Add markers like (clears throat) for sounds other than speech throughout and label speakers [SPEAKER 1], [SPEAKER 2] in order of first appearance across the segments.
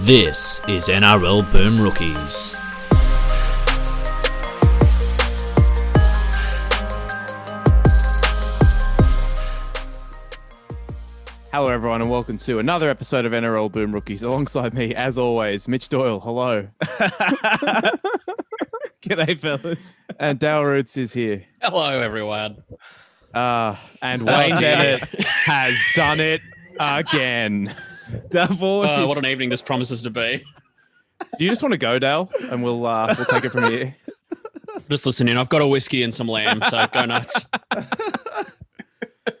[SPEAKER 1] This is NRL Boom Rookies.
[SPEAKER 2] Hello, everyone, and welcome to another episode of NRL Boom Rookies. Alongside me, as always, Mitch Doyle. Hello. (laughs)
[SPEAKER 3] G'day, fellas.
[SPEAKER 2] And Dale Roots is here.
[SPEAKER 4] Hello, everyone.
[SPEAKER 2] Uh, and Wayne Bennett has done it again. (laughs)
[SPEAKER 3] Double.
[SPEAKER 4] Uh, what an evening this promises to be.
[SPEAKER 2] Do you just want to go, Dale? And we'll uh, we'll take it from here. (laughs)
[SPEAKER 4] Just listening. I've got a whiskey and some lamb, so go nuts.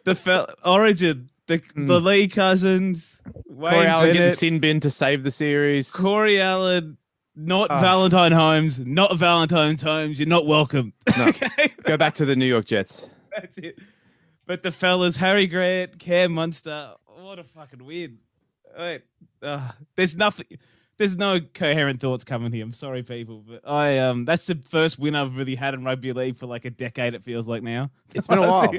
[SPEAKER 3] the fel- Origin, the the Lee cousins, Wayne
[SPEAKER 2] Corey Allen getting sin bin to save the series.
[SPEAKER 3] Corey Allen, not
[SPEAKER 2] Ah.
[SPEAKER 3] Valentine Holmes, not Valentine Holmes. You're not welcome.
[SPEAKER 2] No. (laughs)
[SPEAKER 3] okay,
[SPEAKER 2] Go back to the New York Jets.
[SPEAKER 3] that's it. But the fellas, Harry Grant, Cam Munster, what a fucking win. Wait, uh, there's nothing. There's no coherent thoughts coming here. I'm sorry, people, but I um that's the first win I've really had in rugby league for like a decade. It feels like now.
[SPEAKER 2] It's been a (laughs) while.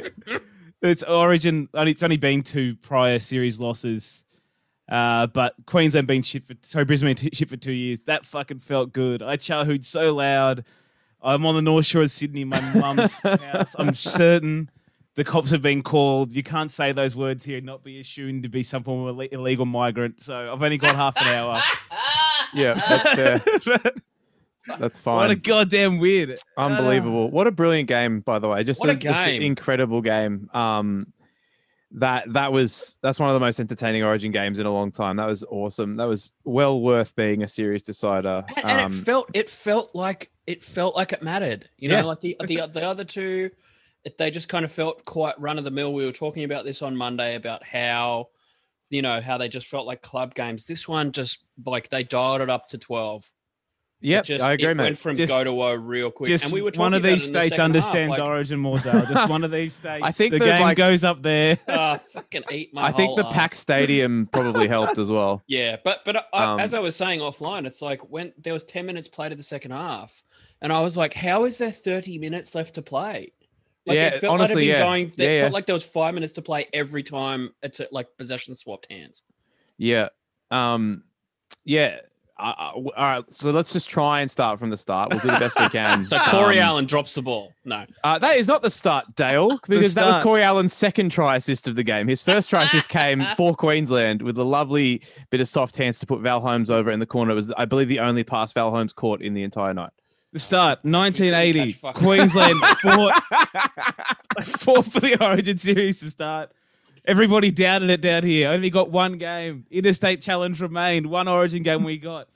[SPEAKER 3] it's Origin. It's only been two prior series losses, uh, but Queensland been shit for sorry Brisbane t- shit for two years. That fucking felt good. I chahooed so loud. I'm on the North Shore of Sydney, my mum's (laughs) house. I'm certain the cops have been called. You can't say those words here and not be assumed to be some form of illegal migrant. So I've only got half an hour. (laughs)
[SPEAKER 2] Yeah, that's fair.
[SPEAKER 3] But (laughs)
[SPEAKER 2] That's
[SPEAKER 3] what a
[SPEAKER 2] fine.
[SPEAKER 3] goddamn weird.
[SPEAKER 2] Unbelievable. What a brilliant game, by the way. Just,
[SPEAKER 4] What a
[SPEAKER 2] just an incredible game. Um, that that was that's one of the most entertaining Origin games in a long time. That was awesome. That was well worth being a series decider.
[SPEAKER 4] And, and
[SPEAKER 2] Um,
[SPEAKER 4] it felt it felt like it felt like it mattered. You know,
[SPEAKER 2] Yeah.
[SPEAKER 4] like the the the other two, it, they just kind of felt quite run of the mill. We were talking about this on Monday about how, you know, how they just felt like club games. This one just like they dialed it up to twelve.
[SPEAKER 2] yep,
[SPEAKER 4] Just,
[SPEAKER 2] I agree,
[SPEAKER 4] it
[SPEAKER 2] mate.
[SPEAKER 4] Went from
[SPEAKER 3] Just-
[SPEAKER 4] go to woe real quick.
[SPEAKER 3] Just
[SPEAKER 4] and we were
[SPEAKER 3] one of these
[SPEAKER 4] about it in the
[SPEAKER 3] states
[SPEAKER 4] half,
[SPEAKER 3] understands
[SPEAKER 4] like,
[SPEAKER 3] Origin more, Dale. Just one of these (laughs) states.
[SPEAKER 2] I think
[SPEAKER 3] the
[SPEAKER 2] that,
[SPEAKER 3] game
[SPEAKER 2] like-
[SPEAKER 3] goes up there. (laughs)
[SPEAKER 4] ah, fucking eat my
[SPEAKER 2] I think
[SPEAKER 4] whole
[SPEAKER 2] the pack stadium (laughs) probably helped as well.
[SPEAKER 4] Yeah, but but I,
[SPEAKER 2] Um,
[SPEAKER 4] as I was saying offline, it's like when there was ten minutes played of the second half, and I was like, "How is there thirty minutes left to play?" Like
[SPEAKER 2] Yeah,
[SPEAKER 4] it felt
[SPEAKER 2] honestly,
[SPEAKER 4] like it'd
[SPEAKER 2] yeah.
[SPEAKER 4] been going. It
[SPEAKER 2] Yeah, yeah.
[SPEAKER 4] felt like there was five minutes to play every time it's like possession swapped hands.
[SPEAKER 2] Yeah. Um, yeah. Uh, all right. So let's just try and start from the start. We'll do the best we (laughs) can.
[SPEAKER 4] So Corey
[SPEAKER 2] Um,
[SPEAKER 4] Allen drops the ball. No,
[SPEAKER 2] Uh, that is not the start, Dale, (laughs) because that was
[SPEAKER 3] start.
[SPEAKER 2] Corey Allen's second try assist of the game. His first try assist came (laughs) for Queensland with a lovely bit of soft hands to put Val Holmes over in the corner. It was, I believe, the only pass Val Holmes caught in the entire night.
[SPEAKER 3] The start, 1980. Queensland (laughs) fought, fought for the Origin series to start. Everybody doubted it down here. Only got one game. Interstate challenge remained. One Origin game we got.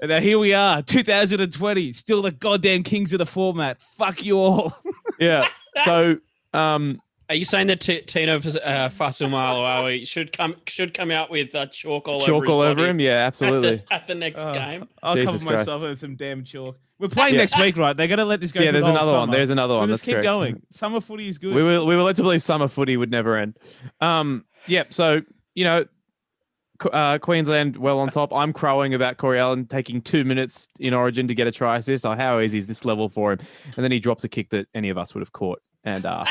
[SPEAKER 3] And now here we are, 2020, still the goddamn kings of the format. Fuck you all.
[SPEAKER 2] yeah. (laughs) So, um,
[SPEAKER 4] are you saying that T- Tino uh, Fasumalu should come should come out with uh, chalk all over
[SPEAKER 2] chalk
[SPEAKER 4] his
[SPEAKER 2] all over him. Yeah,
[SPEAKER 4] at
[SPEAKER 2] absolutely.
[SPEAKER 4] the, at the next
[SPEAKER 3] Oh,
[SPEAKER 4] game?
[SPEAKER 3] I'll
[SPEAKER 2] Jesus
[SPEAKER 3] cover
[SPEAKER 2] Christ.
[SPEAKER 3] myself in some damn chalk. We're playing
[SPEAKER 2] Yeah.
[SPEAKER 3] next week, right? They're going to let this go.
[SPEAKER 2] Yeah, there's
[SPEAKER 3] the whole
[SPEAKER 2] another one. There's another one.
[SPEAKER 3] We'll
[SPEAKER 2] That's
[SPEAKER 3] keep
[SPEAKER 2] correct.
[SPEAKER 3] going. Summer footy is good.
[SPEAKER 2] We were we were led to believe summer footy would never end. Um, yep. So you know, uh, Queensland well on top. I'm crowing about Corey Allen taking two minutes in Origin to get a try assist. Oh, how easy is this level for him? And then he drops a kick that any of us would have caught, and uh,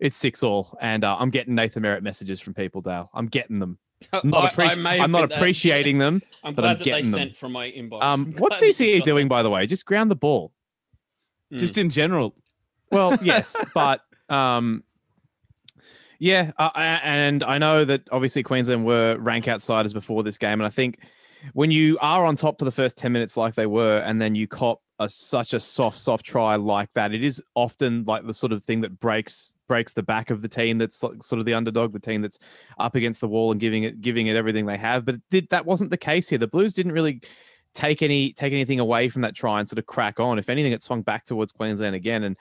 [SPEAKER 2] it's six all. And uh, I'm getting Nathan Merritt messages from people, Dale. I'm getting them. (laughs) I'm not,
[SPEAKER 4] I- I
[SPEAKER 2] appreci-
[SPEAKER 4] may
[SPEAKER 2] I'm not
[SPEAKER 4] been-
[SPEAKER 2] appreciating them.
[SPEAKER 4] I'm
[SPEAKER 2] but
[SPEAKER 4] glad
[SPEAKER 2] I'm
[SPEAKER 4] that they
[SPEAKER 2] getting them.
[SPEAKER 4] sent from my inbox.
[SPEAKER 2] Um, (laughs) what's
[SPEAKER 4] glad that you
[SPEAKER 2] DCE doing,
[SPEAKER 4] that.
[SPEAKER 2] by the way? Just ground the ball.
[SPEAKER 3] Just in general.
[SPEAKER 2] Well, (laughs) yes, but um, yeah, uh, and I know that obviously Queensland were rank outsiders before this game, and I think when you are on top for the first ten minutes like they were, and then you cop a, such a soft, soft try like that, it is often like the sort of thing that breaks breaks the back of the team that's sort of the underdog, the team that's up against the wall and giving it giving it everything they have. But it did that wasn't the case here. The Blues didn't really take any take anything away from that try and sort of crack on. If anything, it swung back towards Queensland again, and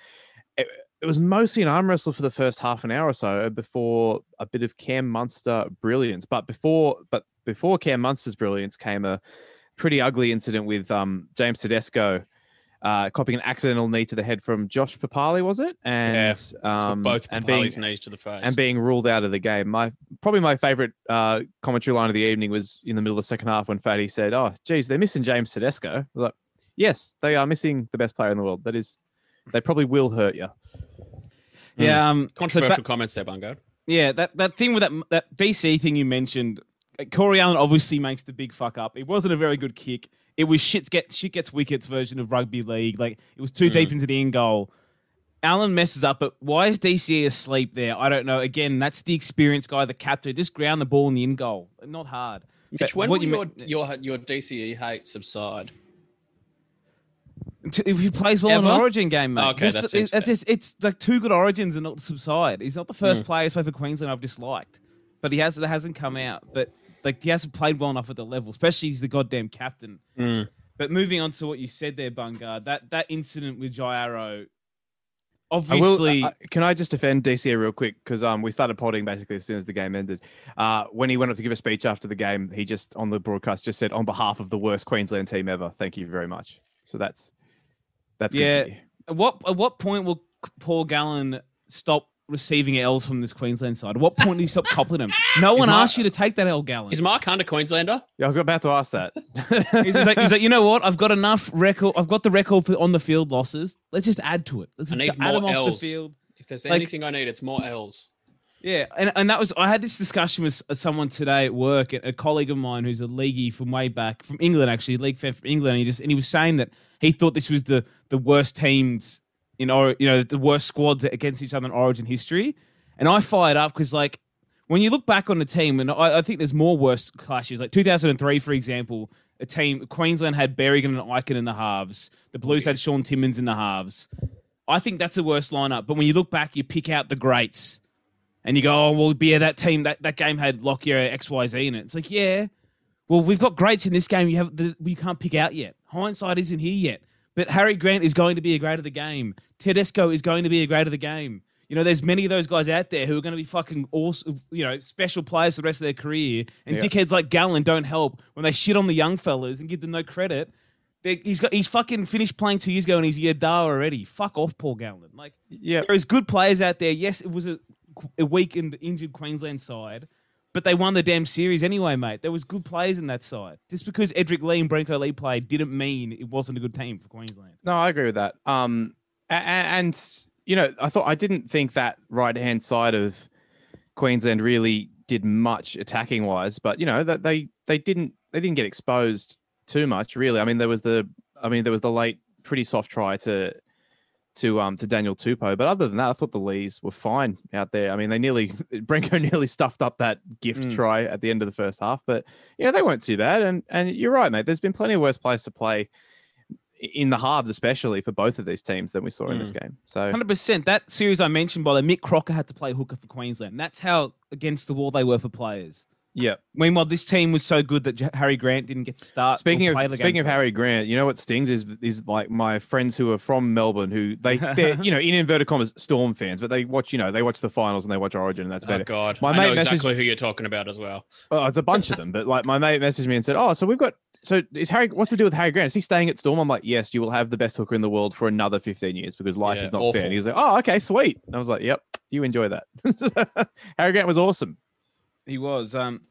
[SPEAKER 2] it, it was mostly an arm wrestle for the first half an hour or so before a bit of Cam Munster brilliance. But before but before Cam Munster's brilliance came a pretty ugly incident with um, James Tedesco. Uh, copying an accidental knee to the head from Josh Papalii, was it? And
[SPEAKER 4] Took
[SPEAKER 2] um,
[SPEAKER 4] both
[SPEAKER 2] and being
[SPEAKER 4] Papalii's knees to the face.
[SPEAKER 2] and being ruled out of the game. My probably my favorite uh, commentary line of the evening was in the middle of the second half when Fatty said, "Oh, geez, they're missing James Tedesco." I was like, yes, they are missing the best player in the world. That is, they probably will hurt you.
[SPEAKER 3] Yeah. Um, so
[SPEAKER 4] Controversial
[SPEAKER 3] ba-
[SPEAKER 4] comments there, Bungo.
[SPEAKER 3] yeah. That, that thing with that that VC thing you mentioned Corey Allen obviously makes the big fuck up. It wasn't a very good kick. It was shit get shit gets wickets version of rugby league. Like it was too deep mm. into the in goal. Allen messes up, but why is DCE asleep there? I don't know. Again, that's the experienced guy, the captain. Just ground the ball in the in goal. Not hard.
[SPEAKER 4] Mitch,
[SPEAKER 3] But
[SPEAKER 4] when will
[SPEAKER 3] you
[SPEAKER 4] your,
[SPEAKER 3] ma-
[SPEAKER 4] your your DCE hate subside?
[SPEAKER 3] If he plays well in an Origin game, mate.
[SPEAKER 4] Oh, okay,
[SPEAKER 3] This-
[SPEAKER 4] that
[SPEAKER 3] it's, it's, it's like two good Origins and not subside. He's not the first mm. player to play for Queensland I've disliked, but he has that hasn't come out. But like he hasn't played well enough at the level, especially he's the goddamn captain.
[SPEAKER 4] Hmm.
[SPEAKER 3] But moving on to what you said there, Bungard, that that incident with Jairo,
[SPEAKER 2] I will-
[SPEAKER 3] obviously,
[SPEAKER 2] uh, can I just defend DCE real quick? Because um, we started potting basically as soon as the game ended. Uh, when he went up to give a speech after the game, he just on the broadcast just said, "On behalf of the worst Queensland team ever, thank you very much." So that's that's good
[SPEAKER 3] Yeah.
[SPEAKER 2] to hear.
[SPEAKER 3] at what at what point will Paul Gallen stop receiving L's from this Queensland side? At what point do you stop coupling them? No one
[SPEAKER 2] Mark-
[SPEAKER 3] asked you to take that L, Gallen.
[SPEAKER 4] Is Mark Hunter Queenslander?
[SPEAKER 2] Yeah, I was about to ask that. (laughs)
[SPEAKER 3] He's like, he's like, you know what? I've got enough record. I've got the record for on the field losses. Let's just add to it. Let's
[SPEAKER 4] I need
[SPEAKER 3] add
[SPEAKER 4] more
[SPEAKER 3] them off
[SPEAKER 4] Ls.
[SPEAKER 3] the field.
[SPEAKER 4] If there's
[SPEAKER 3] Like-
[SPEAKER 4] anything I need, it's more L's.
[SPEAKER 3] Yeah, and, and that was I had this discussion with uh, someone today at work, a colleague of mine who's a leaguey from way back from England, actually, a league fan from England. And he just and he was saying that he thought this was the the worst teams in or you know the worst squads against each other in Origin history. And I fired up because like when you look back on the team, and I, I think there's more worse clashes. Like 2003, for example, a team Queensland had Berrigan and Eichen in the halves. The Blues had Shaun Timmins in the halves. I think that's a worse lineup. But when you look back, you pick out the greats and you go, oh, well, yeah, that team, that, that game had Lockyer XYZ in it. It's like, yeah, well, we've got greats in this game you have that we can't pick out yet. Hindsight isn't here yet. But Harry Grant is going to be a great of the game. Tedesco is going to be a great of the game. You know, there's many of those guys out there who are going to be fucking awesome, you know, special players for the rest of their career. And
[SPEAKER 2] Yeah.
[SPEAKER 3] dickheads like Gallen don't help when they shit on the young fellas and give them no credit. They, he's got he's fucking finished playing two years ago and he's year da already. Fuck off, Paul Gallen. Like
[SPEAKER 2] yeah,
[SPEAKER 3] there is good players out there. Yes, it was a, a weak and injured Queensland side, but they won the damn series anyway, mate. There was good players in that side. Just because Edrick Lee and Brenko Lee played didn't mean it wasn't a good team for Queensland.
[SPEAKER 2] No, I agree with that. Um, a- a- and you know, I thought I didn't think that right hand side of Queensland really did much attacking wise, but you know that they they didn't they didn't get exposed too much really. I mean, there was the I mean there was the late pretty soft try to to um to Daniel Tupou, but other than that, I thought the Lees were fine out there. I mean, they nearly (laughs) Brenko nearly stuffed up that gift
[SPEAKER 3] Mm.
[SPEAKER 2] try at the end of the first half, but you know they weren't too bad. And and you're right, mate. There's been plenty of worse players to play in the halves, especially for both of these teams than we saw in this game. So
[SPEAKER 3] Hundred percent. That series I mentioned, by the Mick Crocker had to play hooker for Queensland. That's how against the wall they were for players.
[SPEAKER 2] Yeah.
[SPEAKER 3] Meanwhile, this team was so good that Harry Grant didn't get to start.
[SPEAKER 2] Speaking of
[SPEAKER 3] the game
[SPEAKER 2] speaking of. Harry Grant, you know what stings is is like my friends who are from Melbourne who they (laughs) they're you know in inverted commas Storm fans, but they watch you know they watch the finals and they watch Origin and that's oh, about
[SPEAKER 4] Oh
[SPEAKER 2] it.
[SPEAKER 4] God,
[SPEAKER 2] My
[SPEAKER 4] I
[SPEAKER 2] mate
[SPEAKER 4] know
[SPEAKER 2] messaged-
[SPEAKER 4] exactly who you're talking about as well.
[SPEAKER 2] Oh, it's a bunch of them, but like my mate messaged me and said, "Oh, so we've got so is Harry? What's the deal with Harry Grant? Is he staying at Storm?" I'm like, "Yes, you will have the best hooker in the world for another 15 years because life
[SPEAKER 4] Yeah,
[SPEAKER 2] is not fair."
[SPEAKER 4] awful.
[SPEAKER 2] And he's like, "Oh, okay, sweet." And I was like, "Yep, you enjoy that." (laughs) Harry Grant was awesome.
[SPEAKER 3] He was. Um,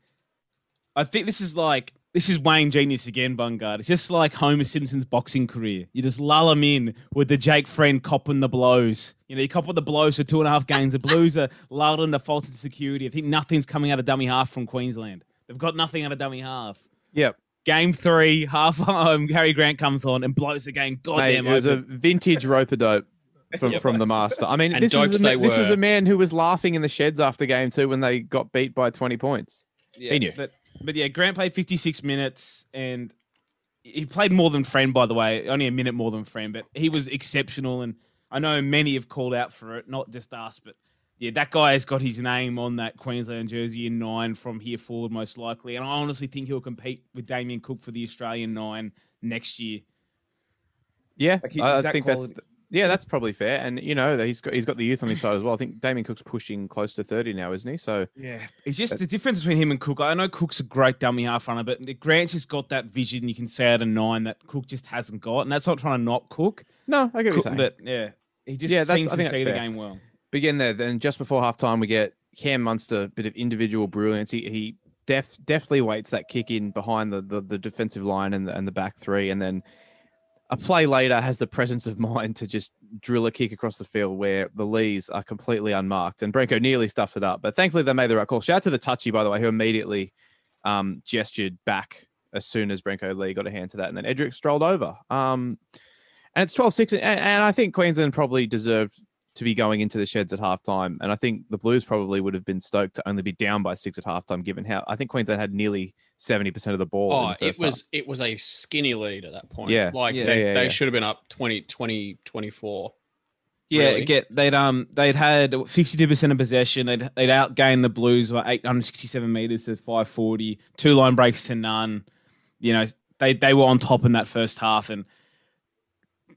[SPEAKER 3] I think this is like this is Wayne genius again, Bungard. It's just like Homer Simpson's boxing career. You just lull him in with the Jake Friend copping the blows. You know, you cop the blows for two and a half games. The Blues are (laughs) lulled into false insecurity. I think nothing's coming out of dummy half from Queensland. They've got nothing out of dummy half.
[SPEAKER 2] Yep,
[SPEAKER 3] Game three, (laughs) half home, Harry Grant comes on and blows the game
[SPEAKER 2] Mate,
[SPEAKER 3] goddamn
[SPEAKER 2] it was a vintage rope a dope. (laughs) From,
[SPEAKER 3] It
[SPEAKER 2] from the master. I mean, this was, a, this was a man who was laughing in the sheds after game two when they got beat by 20 points.
[SPEAKER 3] Yeah,
[SPEAKER 2] He knew.
[SPEAKER 3] But, but yeah, Grant played 56 minutes and he played more than Friend, by the way, only a minute more than Friend, but he was exceptional. And I know many have called out for it, not just us, but yeah, that guy has got his name on that Queensland jersey in nine from here forward, most likely. And I honestly think he'll compete with Damien Cook for the Australian nine next year.
[SPEAKER 2] Yeah,
[SPEAKER 3] Like, he-
[SPEAKER 2] I
[SPEAKER 3] that
[SPEAKER 2] think that's
[SPEAKER 3] quality.
[SPEAKER 2] Yeah, that's probably fair. And you know, he's got he's got the youth on his side as well. I think Damien Cook's pushing close to 30 now, isn't he? So
[SPEAKER 3] Yeah, it's just the difference between him and Cook. I know Cook's a great dummy half runner, but Grant's just got that vision you can see out of nine that Cook just hasn't got, and that's not trying to knock Cook.
[SPEAKER 2] no, I get what you're saying.
[SPEAKER 3] but yeah, he just
[SPEAKER 2] Yeah,
[SPEAKER 3] seems to see the game well.
[SPEAKER 2] begin there. Then just before halftime, we get Cam Munster, bit of individual brilliance. He, he def, definitely waits that kick in behind the, the, the defensive line and the, and the back three. And then a play later has the presence of mind to just drill a kick across the field where the Lees are completely unmarked. And Brenko nearly stuffed it up. But thankfully, they made the right call. Shout out to the touchy, by the way, who immediately um, gestured back as soon as Brenko Lee got a hand to that, and then Edrick strolled over. Um, and it's 12-6, and, and I think Queensland probably deserved to be going into the sheds at halftime. And I think the Blues probably would have been stoked to only be down by six at halftime, given how I think Queensland had nearly 70% of the ball. in
[SPEAKER 4] Oh,
[SPEAKER 2] the
[SPEAKER 4] it
[SPEAKER 2] first half.
[SPEAKER 4] was it was a skinny lead at that point.
[SPEAKER 2] Yeah.
[SPEAKER 4] like
[SPEAKER 3] Yeah.
[SPEAKER 4] they,
[SPEAKER 2] Yeah, yeah,
[SPEAKER 4] they
[SPEAKER 2] yeah.
[SPEAKER 4] should have been up 20, 20 24.
[SPEAKER 3] Yeah,
[SPEAKER 4] really.
[SPEAKER 3] get they'd um they'd had sixty two percent of possession. They'd they'd outgained the Blues by eight hundred sixty seven meters to five forty. Two line breaks to none. You know they they were on top in that first half, and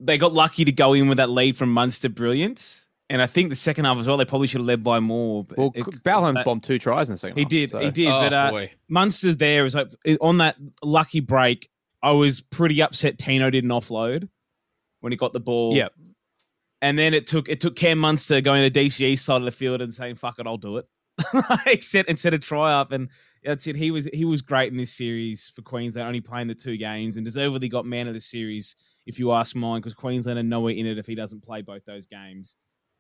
[SPEAKER 3] they got lucky to go in with that lead from Munster brilliance. And I think the second half as well, they probably should have led by more. but
[SPEAKER 2] Well,
[SPEAKER 3] it-
[SPEAKER 2] Balholm
[SPEAKER 3] that-
[SPEAKER 2] bombed two tries in the second
[SPEAKER 3] he
[SPEAKER 2] half,
[SPEAKER 3] did,
[SPEAKER 2] so-
[SPEAKER 3] he did.
[SPEAKER 4] oh
[SPEAKER 3] but uh,
[SPEAKER 4] boy,
[SPEAKER 3] Munster's there was like on that lucky break. I was pretty upset Tino didn't offload when he got the ball.
[SPEAKER 2] Yep.
[SPEAKER 3] And then it took it took Cam Munster going to DCE side of the field and saying "fuck it, I'll do it," except instead of try up. And that's it. He was he was great in this series for Queensland, only playing the two games, and deservedly got man of the series if you ask mine, because Queensland are nowhere in it if he doesn't play both those games.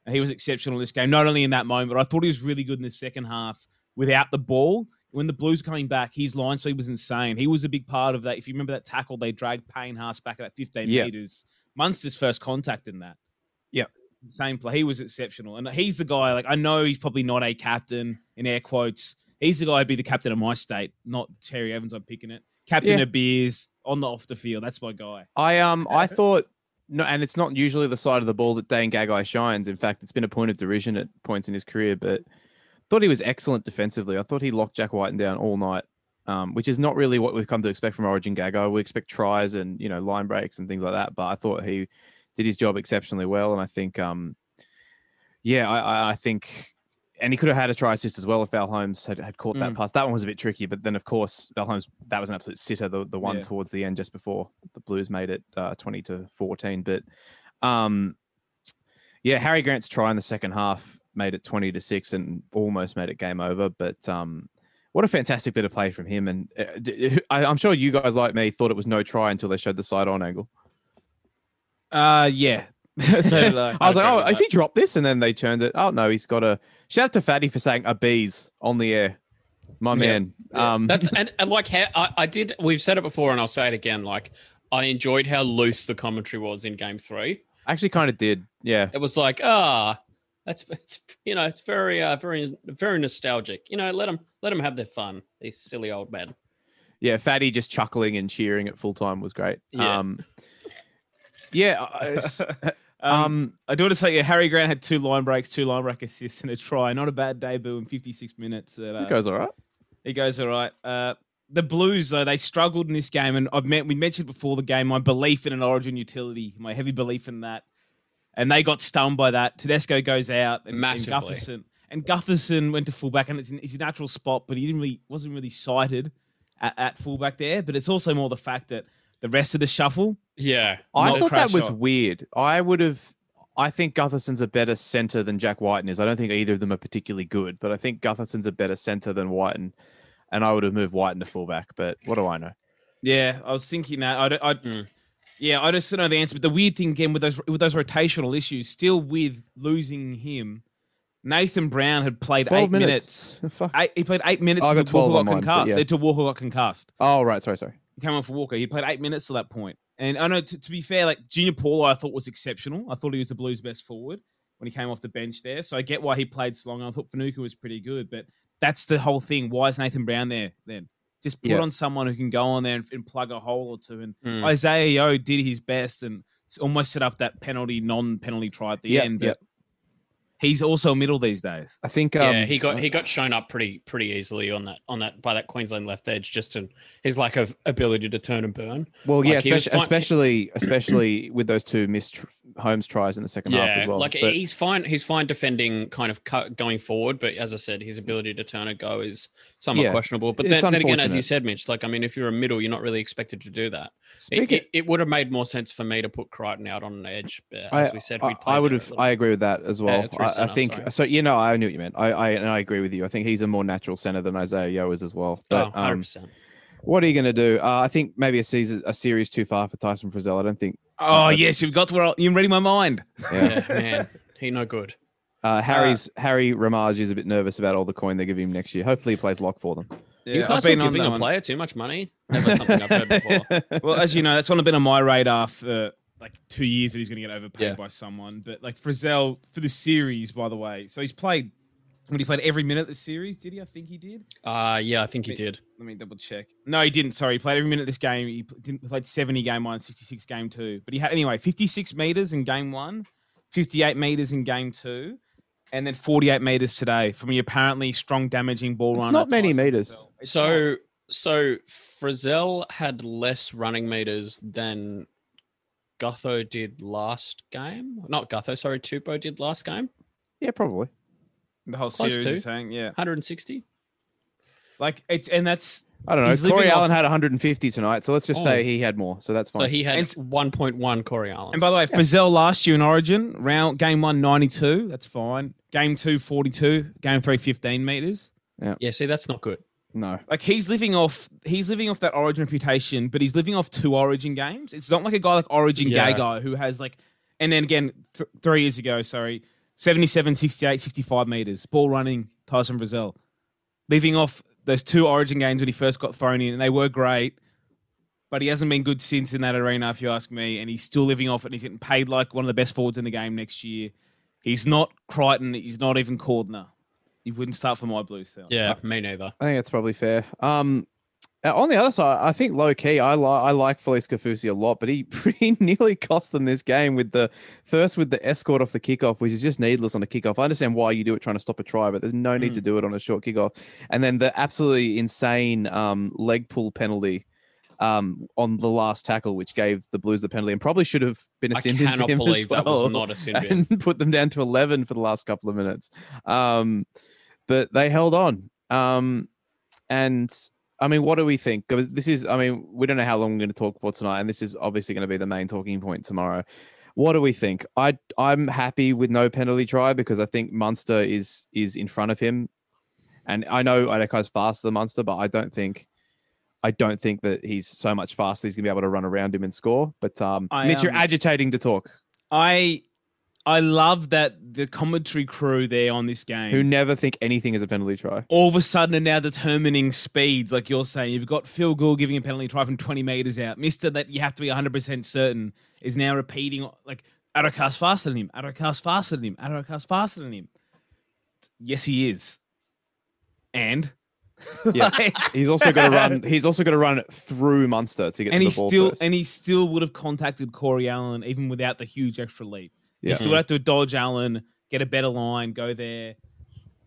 [SPEAKER 3] And he was exceptional in this game, not only in that moment, but I thought he was really good in the second half without the ball. When the Blues were coming back, his line speed was insane. He was a big part of that. If you remember that tackle, they dragged Payne Haas back about 15
[SPEAKER 2] Yeah.
[SPEAKER 3] meters. Munster's first contact in that.
[SPEAKER 2] Yeah
[SPEAKER 3] Same play. He was exceptional. And he's the guy, like, I know he's probably not a captain, in air quotes. He's the guy who'd be the captain of my state, not Cherry-Evans. I'm picking it. Captain
[SPEAKER 2] Yeah.
[SPEAKER 3] of beers on the off the field. That's my guy.
[SPEAKER 2] I um I thought no, and it's not usually the side of the ball that Dane Gagai shines. In fact, it's been a point of derision at points in his career, but thought he was excellent defensively. I thought he locked Jack Wighton down all night, um, which is not really what we've come to expect from Origin Gagai. We expect tries and you know line breaks and things like that, but I thought he did his job exceptionally well, and I think um yeah, I, I, I think. And he could have had a try assist as well if Val Holmes had, had caught that
[SPEAKER 3] Mm.
[SPEAKER 2] pass. That one was a bit tricky, but then of course Val Holmes that was an absolute sitter. The the one
[SPEAKER 3] Yeah.
[SPEAKER 2] towards the end just before the Blues made it uh, twenty to fourteen. But um, yeah, Harry Grant's try in the second half made it twenty to six and almost made it game over. But um, what a fantastic bit of play from him! And uh, I, I'm sure you guys like me thought it was no try until they showed the side on angle.
[SPEAKER 3] Uh, yeah. (laughs) so (laughs) I.
[SPEAKER 2] Was like, oh, has he dropped this? And then they turned it. Oh no, he's got a shout out to Fatty for saying a bees on the air. My man. Um,
[SPEAKER 4] that's (laughs) and, and like how I, I did. We've said it before, and I'll say it again. Like I enjoyed how loose the commentary was in Game Three.
[SPEAKER 2] I actually kind of did. Yeah.
[SPEAKER 4] It was like, ah, that's it's you know, it's very uh, very very nostalgic. You know, let them let them have their fun. These silly old men.
[SPEAKER 2] Yeah, Fatty just chuckling and cheering at full time was great.
[SPEAKER 4] Yeah.
[SPEAKER 2] Um, yeah. (laughs)
[SPEAKER 3] Um,
[SPEAKER 2] um,
[SPEAKER 3] I do want to say, yeah, Harry Grant had two line breaks, two line break assists, and a try. Not a bad debut in 56 minutes. But, uh,
[SPEAKER 2] it goes all right.
[SPEAKER 3] He goes all right. Uh, the Blues, though, they struggled in this game, and I've met, we mentioned before the game my belief in an Origin utility, my heavy belief in that, and they got stung by that. Tedesco goes out, and, and
[SPEAKER 4] Massively.
[SPEAKER 3] Gutherson and Gutherson went to fullback, and it's in his natural spot, but he didn't really wasn't really sighted at, at fullback there. But it's also more the fact that the rest of the shuffle,
[SPEAKER 4] Yeah,
[SPEAKER 2] I thought that
[SPEAKER 3] crash
[SPEAKER 2] was
[SPEAKER 3] shot.
[SPEAKER 2] weird. I would have. I think Gutherson's a better center than Jack Wighton is. I don't think either of them are particularly good, but I think Gutherson's a better center than Wighton, and I would have moved Wighton to fullback. But what do I know?
[SPEAKER 3] yeah, I was thinking that. I, don't- I,
[SPEAKER 4] Mm.
[SPEAKER 3] yeah, I just don't know the answer. But the weird thing again with those with those rotational issues, still with losing him, Nathan Brown had played eight minutes.
[SPEAKER 2] minutes. (laughs)
[SPEAKER 3] Eight, he played eight minutes
[SPEAKER 2] I got
[SPEAKER 3] until Walker
[SPEAKER 2] 12 on
[SPEAKER 3] got
[SPEAKER 2] mine,
[SPEAKER 3] concussed.
[SPEAKER 2] yeah.
[SPEAKER 3] Until Walker got concussed.
[SPEAKER 2] Oh right, sorry, sorry.
[SPEAKER 3] He came on for Walker. He played eight minutes to that point. And I know, to, to be fair, like Junior Paulo, I thought was exceptional. I thought he was the Blues' best forward when he came off the bench there. So I get why he played so long. I thought Fanuka was pretty good, but that's the whole thing. Why is Nathan Brown there then? Just put
[SPEAKER 2] Yeah.
[SPEAKER 3] on someone who can go on there and, and plug a hole or two. And
[SPEAKER 4] Mm.
[SPEAKER 3] Isaah Yeo did his best and almost set up that penalty, non-penalty try at the end. But
[SPEAKER 2] yeah.
[SPEAKER 3] He's also middle these days.
[SPEAKER 2] I think. Um,
[SPEAKER 4] yeah, he got he got shown up pretty pretty easily on that on that by that Queensland left edge, just in his lack of ability to turn and burn.
[SPEAKER 2] Well, yeah,
[SPEAKER 4] Like, he
[SPEAKER 2] especially,
[SPEAKER 4] fine-
[SPEAKER 2] especially especially with those two missed tr- Holmes tries in the second half as well.
[SPEAKER 4] like
[SPEAKER 2] But-
[SPEAKER 4] he's fine. He's fine defending, kind of cut, going forward. But as I said, his ability to turn and go is somewhat
[SPEAKER 2] Yeah,
[SPEAKER 4] questionable. But then, then again, as you said, Mitch, like I mean, if you're a middle, you're not really expected to do that. It, it, it would have made more sense for me to put Crichton out on an edge. But
[SPEAKER 2] I,
[SPEAKER 4] as we said,
[SPEAKER 2] I, I would have. I agree with that as well. I, I think
[SPEAKER 4] sorry.
[SPEAKER 2] so. You know, I knew what you meant. I, I and I agree with you. I think he's a more natural center than Isaah Yeo is as well. But
[SPEAKER 4] oh, 100
[SPEAKER 2] um,
[SPEAKER 4] percent.
[SPEAKER 2] what are you going to do? Uh, I think maybe a season, a series too far for Tyson Frizell. I don't think.
[SPEAKER 3] Oh
[SPEAKER 2] Okay.
[SPEAKER 3] yes, you've got to where I- you're reading my mind.
[SPEAKER 2] Yeah.
[SPEAKER 4] Yeah, man, he no good.
[SPEAKER 2] Uh, Harry's Harry Ramage is a bit nervous about all the coin they give him next year. Hopefully, he plays lock for them.
[SPEAKER 3] Yeah,
[SPEAKER 4] you
[SPEAKER 3] I've
[SPEAKER 4] guys
[SPEAKER 3] been
[SPEAKER 4] giving
[SPEAKER 3] that
[SPEAKER 4] a
[SPEAKER 3] one.
[SPEAKER 4] player too much money. Never something I've heard before. (laughs)
[SPEAKER 3] Well, as you know, that's only been on my radar for like two years that he's going to get overpaid
[SPEAKER 4] Yeah.
[SPEAKER 3] by someone. But like Frizell for the series, by the way, so he's played. When he played every minute of the series, did he? I think he did.
[SPEAKER 4] Uh, yeah, I think he did.
[SPEAKER 3] Let me double check. No, he didn't. Sorry, he played every minute of this game. He didn't he played seventy game one, 66 game two. But he had anyway fifty six meters in game one, 58 meters in game two, and then forty eight meters today from the apparently strong damaging ball
[SPEAKER 2] It's
[SPEAKER 3] runner.
[SPEAKER 2] not many meters.
[SPEAKER 3] Frizell. Not.
[SPEAKER 4] So, so Frizell had less running meters than Gutho did last game. Not Gutho, sorry, Tupou did last game.
[SPEAKER 2] Yeah, probably.
[SPEAKER 3] The whole
[SPEAKER 4] close
[SPEAKER 3] series
[SPEAKER 4] to.
[SPEAKER 3] is saying, yeah,
[SPEAKER 4] 160.
[SPEAKER 3] like it's and that's
[SPEAKER 2] I don't know.
[SPEAKER 3] He's
[SPEAKER 2] Corey
[SPEAKER 3] living
[SPEAKER 2] Allen
[SPEAKER 3] off-
[SPEAKER 2] had 150 tonight, so let's just
[SPEAKER 4] Oh.
[SPEAKER 2] say he had more. So that's fine.
[SPEAKER 4] So he had
[SPEAKER 3] And s-
[SPEAKER 4] 1.1 Corey Allen.
[SPEAKER 3] And by the way, Frizell last year in Origin, round game one, 92. That's fine. Game two, 42. Game three, 15 meters.
[SPEAKER 4] yeah, see, that's not good.
[SPEAKER 2] no.
[SPEAKER 3] Like he's living off, he's living off that Origin reputation, but he's living off two Origin games. It's not like a guy like Origin
[SPEAKER 4] Yeah.
[SPEAKER 3] Gagai who has like, and then again, th- three years ago, sorry, 77, 68, 65 meters, ball running, Tyson Frizell. Living off those two Origin games when he first got thrown in, and they were great. But he hasn't been good since in that arena, if you ask me. And he's still living off it. And he's getting paid like one of the best forwards in the game next year. He's not Crichton. He's not even Cordner. He wouldn't start for my Blues. So.
[SPEAKER 4] Yeah, me neither.
[SPEAKER 2] I think that's probably fair. Um, uh, on the other side, I think low key, I like I like Felise Kaufusi a lot, but he (laughs) pretty nearly cost them this game with the first with the escort off the kickoff, which is just needless on a kickoff. I understand why you do it trying to stop a try, but there's no need
[SPEAKER 3] Mm.
[SPEAKER 2] to do it on a short kickoff. And then the absolutely insane um, leg pull penalty um, on the last tackle, which gave the Blues the penalty and probably should have been a
[SPEAKER 4] I
[SPEAKER 2] sin bin for
[SPEAKER 4] cannot believe that was not a sin (laughs) bin.
[SPEAKER 2] and put them down to 11 for the last couple of minutes. Um, but they held on. Um, and I mean, what do we think? This is, I mean, we don't know how long we're going to talk for tonight, and this is obviously going to be the main talking point tomorrow. What do we think? I I'm happy with no penalty try because I think Munster is is in front of him, and I know Addo-Carr's faster than Munster, but I don't think. I don't think that he's so much faster. He's gonna be able to run around him and score. But um,
[SPEAKER 3] I,
[SPEAKER 2] Mitch, you're
[SPEAKER 3] um,
[SPEAKER 2] agitating to talk.
[SPEAKER 3] I I love that the commentary crew there on this game.
[SPEAKER 2] Who never think anything is a penalty try.
[SPEAKER 3] all of a sudden are now determining speeds, like you're saying. You've got Phil Gould giving a penalty try from 20 meters out. Mister, that you have to be 100% certain, is now repeating, like, Addo-Carr's faster than him, Addo-Carr's faster than him, Addo-Carr's faster than him. Yes, he is. And? (laughs)
[SPEAKER 2] Yeah. He's also got to (laughs) run. He's also got to run through Munster to get
[SPEAKER 3] and
[SPEAKER 2] to
[SPEAKER 3] he
[SPEAKER 2] ball
[SPEAKER 3] still
[SPEAKER 2] first.
[SPEAKER 3] and he still would have contacted Corey Allen even without the huge extra leap.
[SPEAKER 2] Yeah.
[SPEAKER 3] He still have to dodge Allen, get a better line, go there.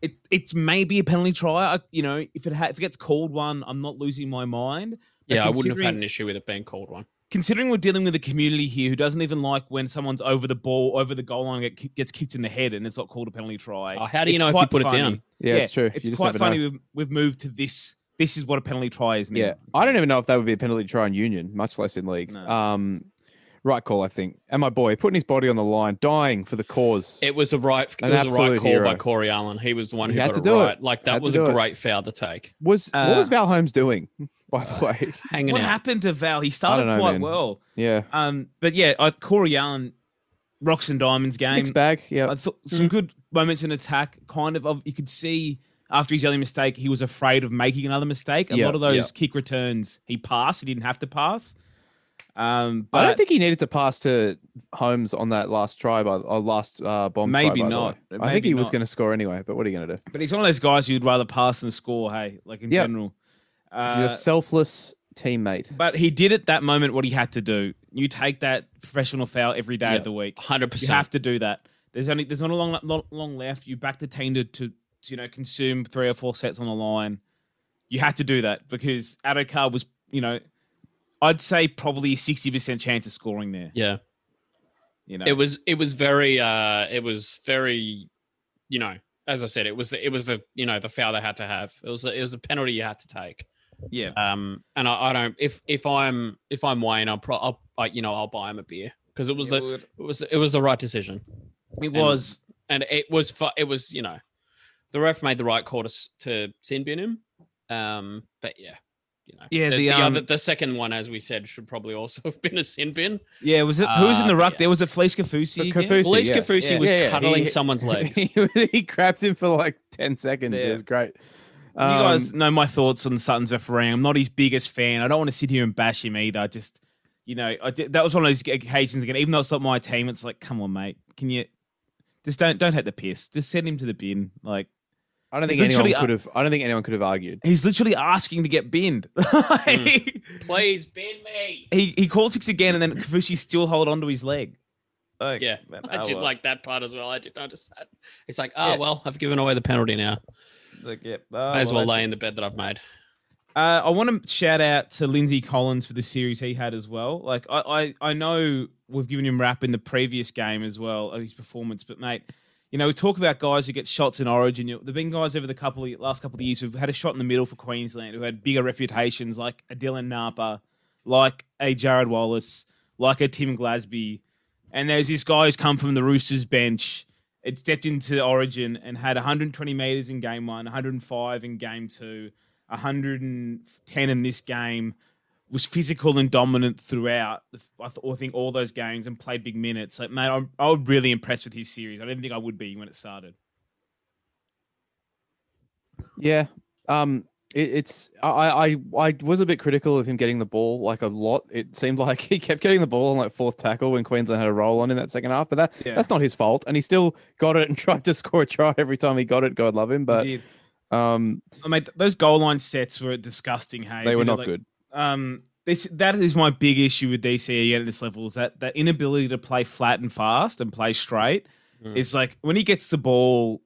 [SPEAKER 3] It it's maybe a penalty try. I, you know, if it ha- if it gets called one, I'm not losing my mind. But
[SPEAKER 4] Yeah, I wouldn't have had an issue with it being called one.
[SPEAKER 3] Considering we're dealing with a community here who doesn't even like when someone's over the ball, over the goal line, get, gets kicked in the head, and it's not called a penalty try.
[SPEAKER 4] Oh, how do you
[SPEAKER 3] It's
[SPEAKER 4] know if you
[SPEAKER 3] quite
[SPEAKER 4] put it down?
[SPEAKER 2] Yeah, it's true.
[SPEAKER 3] It's quite funny. We've, we've moved to this. This is what a penalty try is now.
[SPEAKER 2] Yeah, I don't even know if that would be a penalty try in Union, much less in league.
[SPEAKER 3] No.
[SPEAKER 2] Um, right call, I think. And my boy putting his body on the line, dying for the cause.
[SPEAKER 4] It was a right. It was a right call
[SPEAKER 2] hero.
[SPEAKER 4] by Corey Allen. He was the one
[SPEAKER 2] He
[SPEAKER 4] who
[SPEAKER 2] had
[SPEAKER 4] got
[SPEAKER 2] to
[SPEAKER 4] it
[SPEAKER 2] do it.
[SPEAKER 4] Like that was
[SPEAKER 2] do
[SPEAKER 4] a
[SPEAKER 2] it.
[SPEAKER 4] great foul to take.
[SPEAKER 2] was what
[SPEAKER 3] Uh,
[SPEAKER 2] was Val Holmes doing? (laughs) By the way,
[SPEAKER 4] Hanging
[SPEAKER 3] What
[SPEAKER 4] out.
[SPEAKER 3] happened to Val? He started
[SPEAKER 2] know,
[SPEAKER 3] quite
[SPEAKER 2] man.
[SPEAKER 3] well.
[SPEAKER 2] yeah,
[SPEAKER 3] Um, but yeah, I, Corey Allen, Rocks and Diamonds game.
[SPEAKER 2] mixed bag. Yeah,
[SPEAKER 3] I thought some good moments in attack. Kind of, of you could see after his early mistake, he was afraid of making another mistake. A
[SPEAKER 2] Yeah,
[SPEAKER 3] lot of those
[SPEAKER 4] yeah.
[SPEAKER 3] kick returns, he passed. He didn't have to pass. Um,
[SPEAKER 2] I don't think he needed to pass to Holmes on that last try by or last uh, bomb.
[SPEAKER 3] Maybe
[SPEAKER 2] the
[SPEAKER 3] not.
[SPEAKER 2] way. I think
[SPEAKER 3] Maybe
[SPEAKER 2] he was going to score anyway. But what are you going to do?
[SPEAKER 3] but he's one of those guys you'd rather pass than score. Hey, like in
[SPEAKER 2] Yep.
[SPEAKER 3] general.
[SPEAKER 2] He's
[SPEAKER 3] Uh,
[SPEAKER 2] a selfless teammate.
[SPEAKER 3] but he did at that moment what he had to do. You take that professional foul every day
[SPEAKER 4] Yeah.
[SPEAKER 3] of the week.
[SPEAKER 4] Hundred percent.
[SPEAKER 3] You have to do that. There's only there's not a long not long left. You back the team to, to, to you know consume three or four sets on the line. You had to do that because Addo-Carr was you know I'd say probably sixty percent chance of scoring there.
[SPEAKER 4] Yeah.
[SPEAKER 3] You know
[SPEAKER 4] It was. It was very. uh It was very. You know, as I said, it was. It was the. You know, the foul they had to have. It was. A, it was a penalty you had to take.
[SPEAKER 3] yeah.
[SPEAKER 4] Um, and I, I don't. If if I'm if I'm Wayne, I'll pro. I'll, I, you know, I'll buy him a beer because it was the. It was. It was the right decision.
[SPEAKER 3] It was
[SPEAKER 4] and it was fu- it was you know the ref made the right call to s- to sin bin him um but yeah you know,
[SPEAKER 3] Yeah,
[SPEAKER 4] the,
[SPEAKER 3] the,
[SPEAKER 4] the,
[SPEAKER 3] um,
[SPEAKER 4] other, the second one, as we said, should probably also have been a sin bin.
[SPEAKER 3] Yeah, was it who was in
[SPEAKER 4] Uh,
[SPEAKER 3] the
[SPEAKER 4] but
[SPEAKER 3] ruck?
[SPEAKER 4] yeah.
[SPEAKER 3] There was a
[SPEAKER 2] Felise
[SPEAKER 3] Kaufusi.
[SPEAKER 2] Kaufusi-
[SPEAKER 4] Felise
[SPEAKER 2] yeah.
[SPEAKER 4] Kaufusi
[SPEAKER 3] Yeah.
[SPEAKER 4] was
[SPEAKER 2] Yeah, yeah,
[SPEAKER 4] cuddling
[SPEAKER 2] he-
[SPEAKER 4] someone's (laughs) legs.
[SPEAKER 2] he, he grabs him for like ten seconds.
[SPEAKER 3] Yeah.
[SPEAKER 2] It was great.
[SPEAKER 3] You guys
[SPEAKER 2] Um,
[SPEAKER 3] know my thoughts on Sutton's refereeing. I'm not his biggest fan. I don't want to sit here and bash him either. I just, you know, I did, that was one of those occasions again. Even though it's not my team, it's like, come on, mate, can you just don't don't hate the piss. Just send him to the bin. Like
[SPEAKER 2] I don't think
[SPEAKER 3] He's
[SPEAKER 2] anyone
[SPEAKER 3] uh,
[SPEAKER 2] could have. I don't think anyone could have argued.
[SPEAKER 3] he's literally asking to get binned. Like, (laughs) mm.
[SPEAKER 4] Please bin me.
[SPEAKER 3] He he call ticks again, and then Kaufusi still hold onto his leg. Like,
[SPEAKER 4] Yeah,
[SPEAKER 3] but-
[SPEAKER 4] I
[SPEAKER 3] oh,
[SPEAKER 4] did
[SPEAKER 3] well.
[SPEAKER 4] like that part as well. I did notice that. It's like, oh
[SPEAKER 3] Yeah.
[SPEAKER 4] well, I've given away the penalty now.
[SPEAKER 3] Like, yeah, oh,
[SPEAKER 4] May as well
[SPEAKER 3] that's
[SPEAKER 4] lay
[SPEAKER 3] it.
[SPEAKER 4] in the bed that I've made.
[SPEAKER 3] Uh, I want to shout out to Lindsay Collins for the series he had as well. Like I, I, I know we've given him rap in the previous game as well of his performance, but mate, you know we talk about guys who get shots in Origin. There've been guys over the couple of, last couple of years who've had a shot in the middle for Queensland who had bigger reputations, like a Dylan Napa, like a Jarrod Wallace, like a Tim Glasby, and there's this guy who's come from the Roosters bench. It stepped into Origin and had 120 meters in game one, 105 in game two. 110 in this game, was physical and dominant throughout. I, th- I think all those games and played big minutes. Like, mate, I'm, I was really impressed with his series. I didn't think I would be when it started.
[SPEAKER 2] Yeah. Um. It, it's I, I I was a bit critical of him getting the ball like a lot. It seemed like (laughs) he kept getting the ball on like fourth tackle when Queensland had a roll on in that second half. But that
[SPEAKER 3] Yeah.
[SPEAKER 2] that's not his fault, and he still got it and (laughs) tried to score a try every time he got it. God love him, but um,
[SPEAKER 3] I mean, those goal line sets were disgusting. Hey,
[SPEAKER 2] they were not
[SPEAKER 3] like,
[SPEAKER 2] good.
[SPEAKER 3] Um, this that is my big issue with DCE at this level is that that inability to play flat and fast and play straight.
[SPEAKER 4] Mm.
[SPEAKER 3] It's like when he gets the ball,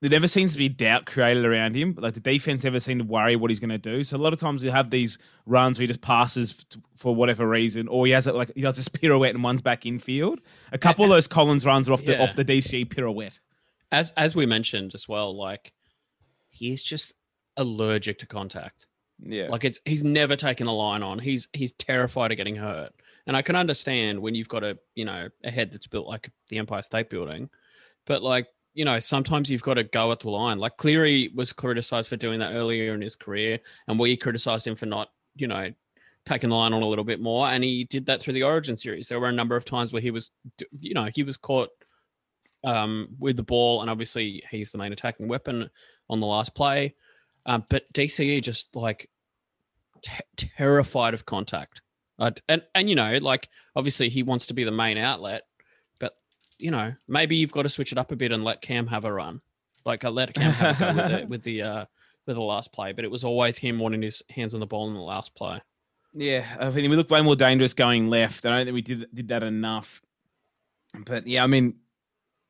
[SPEAKER 3] there never seems to be doubt created around him. Like the defense never seem to worry what he's going to do. So a lot of times you have these runs where he just passes for whatever reason, or he has it like he does this pirouette and one's back infield. A couple of those Collins runs are off the
[SPEAKER 4] Yeah.
[SPEAKER 3] off the DC pirouette.
[SPEAKER 4] As as we mentioned as well, like he is just allergic to contact.
[SPEAKER 3] Yeah,
[SPEAKER 4] Like it's he's never taken a line on. He's he's terrified of getting hurt. And I can understand when you've got a you know a head that's built like the Empire State Building, but like you know sometimes you've got to go at the line. Like Cleary was criticized for doing that earlier in his career, and we criticized him for not you know taking the line on a little bit more. And he did that through the Origin series. There were a number of times where he was, you know he was caught um, with the ball, and obviously he's the main attacking weapon on the last play. Um, but DCE just like te- terrified of contact. Uh, and and you know, like obviously he wants to be the main outlet, but you know, maybe you've got to switch it up a bit and let Cam have a run. Like I let Cam have a go with the (laughs) with the uh, with the last play, but it was always him wanting his hands on the ball in the last play.
[SPEAKER 3] Yeah, I mean, we look way more dangerous going left. I don't think we did did that enough. But yeah, I mean,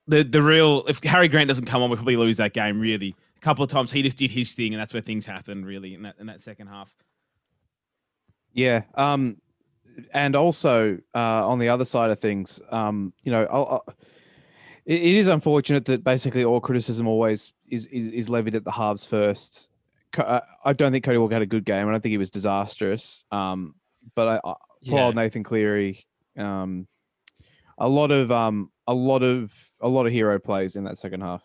[SPEAKER 3] the the real if Harry Grant doesn't come on, we probably lose that game. Really, couple of times he just did his thing, and that's where things happened. Really, in that in that second half.
[SPEAKER 2] Yeah. Um, and also uh, on the other side of things, um, you know, I'll, I'll, it, it is unfortunate that basically all criticism always is is, is levied at the halves first. Co- uh, I don't think Cody Walker had a good game. I don't think he was disastrous. Um, but I, I poor
[SPEAKER 4] Yeah.
[SPEAKER 2] old Nathan Cleary, um, a lot of um, a lot of a lot of hero plays in that second half.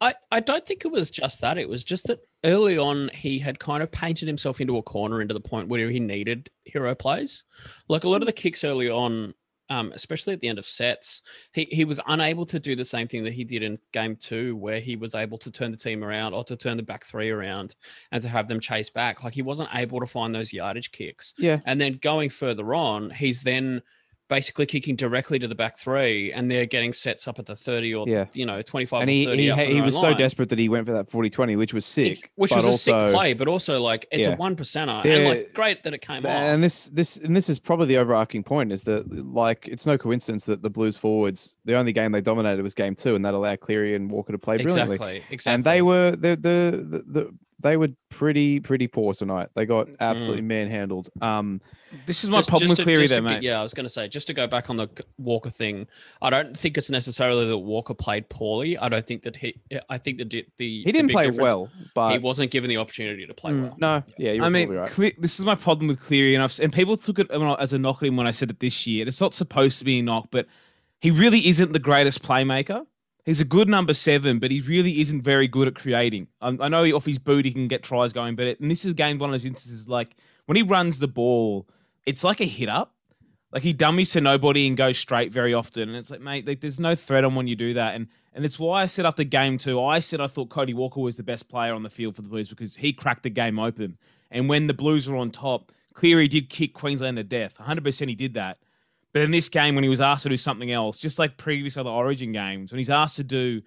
[SPEAKER 4] I, I, don't think it was just that. It was just that early on he had kind of painted himself into a corner into the point where he needed hero plays. Like a lot of the kicks early on, um, especially at the end of sets, he, he was unable to do the same thing that he did in game two, where he was able to turn the team around or to turn the back three around and to have them chase back. Like he wasn't able to find those yardage kicks.
[SPEAKER 2] Yeah.
[SPEAKER 4] And then going further on, he's then basically kicking directly to the back three and they're getting sets up at the 30 or,
[SPEAKER 2] Yeah.
[SPEAKER 4] you know, 25
[SPEAKER 2] and
[SPEAKER 4] or
[SPEAKER 2] he
[SPEAKER 4] 30
[SPEAKER 2] he, he was
[SPEAKER 4] own
[SPEAKER 2] so desperate that he went for that 40-20, which was sick.
[SPEAKER 4] It's- which was a
[SPEAKER 2] also,
[SPEAKER 4] sick play, but also like it's
[SPEAKER 2] Yeah.
[SPEAKER 4] a one percenter, and like great that it came off.
[SPEAKER 2] And this this and this is probably the overarching point is that like it's no coincidence that the Blues forwards the only game they dominated was game two, and that allowed Cleary and Walker to play brilliantly.
[SPEAKER 4] exactly, exactly.
[SPEAKER 2] And they were the, the the the they were pretty pretty poor tonight. They got absolutely manhandled. Um,
[SPEAKER 3] This is my
[SPEAKER 4] Just-
[SPEAKER 3] problem
[SPEAKER 4] just
[SPEAKER 3] with Cleary,
[SPEAKER 4] just
[SPEAKER 3] though, mate.
[SPEAKER 4] get- Yeah, I was going to say just to go back on the Walker thing. I don't think it's necessarily that Walker played poorly. I don't think that he. I think that the the
[SPEAKER 2] he didn't
[SPEAKER 4] big
[SPEAKER 2] play well, but
[SPEAKER 4] he wasn't given the opportunity to play
[SPEAKER 3] Mm,
[SPEAKER 4] well.
[SPEAKER 2] no, yeah, you're
[SPEAKER 3] I mean,
[SPEAKER 2] probably right.
[SPEAKER 3] Cle- this is my problem with Cleary, and I've and people took it as a knock at him when I said it this year. It's not supposed to be a knock, but he really isn't the greatest playmaker. He's a good number seven, but he really isn't very good at creating. I, I know he, off his boot he can get tries going, but it, and this is game one of those instances like when he runs the ball, it's like a hit up. Like he dummies to nobody and goes straight very often, and it's like, mate, like, there's no threat on when you do that, and and it's why I set up the game too. I said I thought Cody Walker was the best player on the field for the Blues because he cracked the game open, and when the Blues were on top, Cleary did kick Queensland to death. 100 percent he did that, but in this game when he was asked to do something else, just like previous other Origin games, when he's asked to do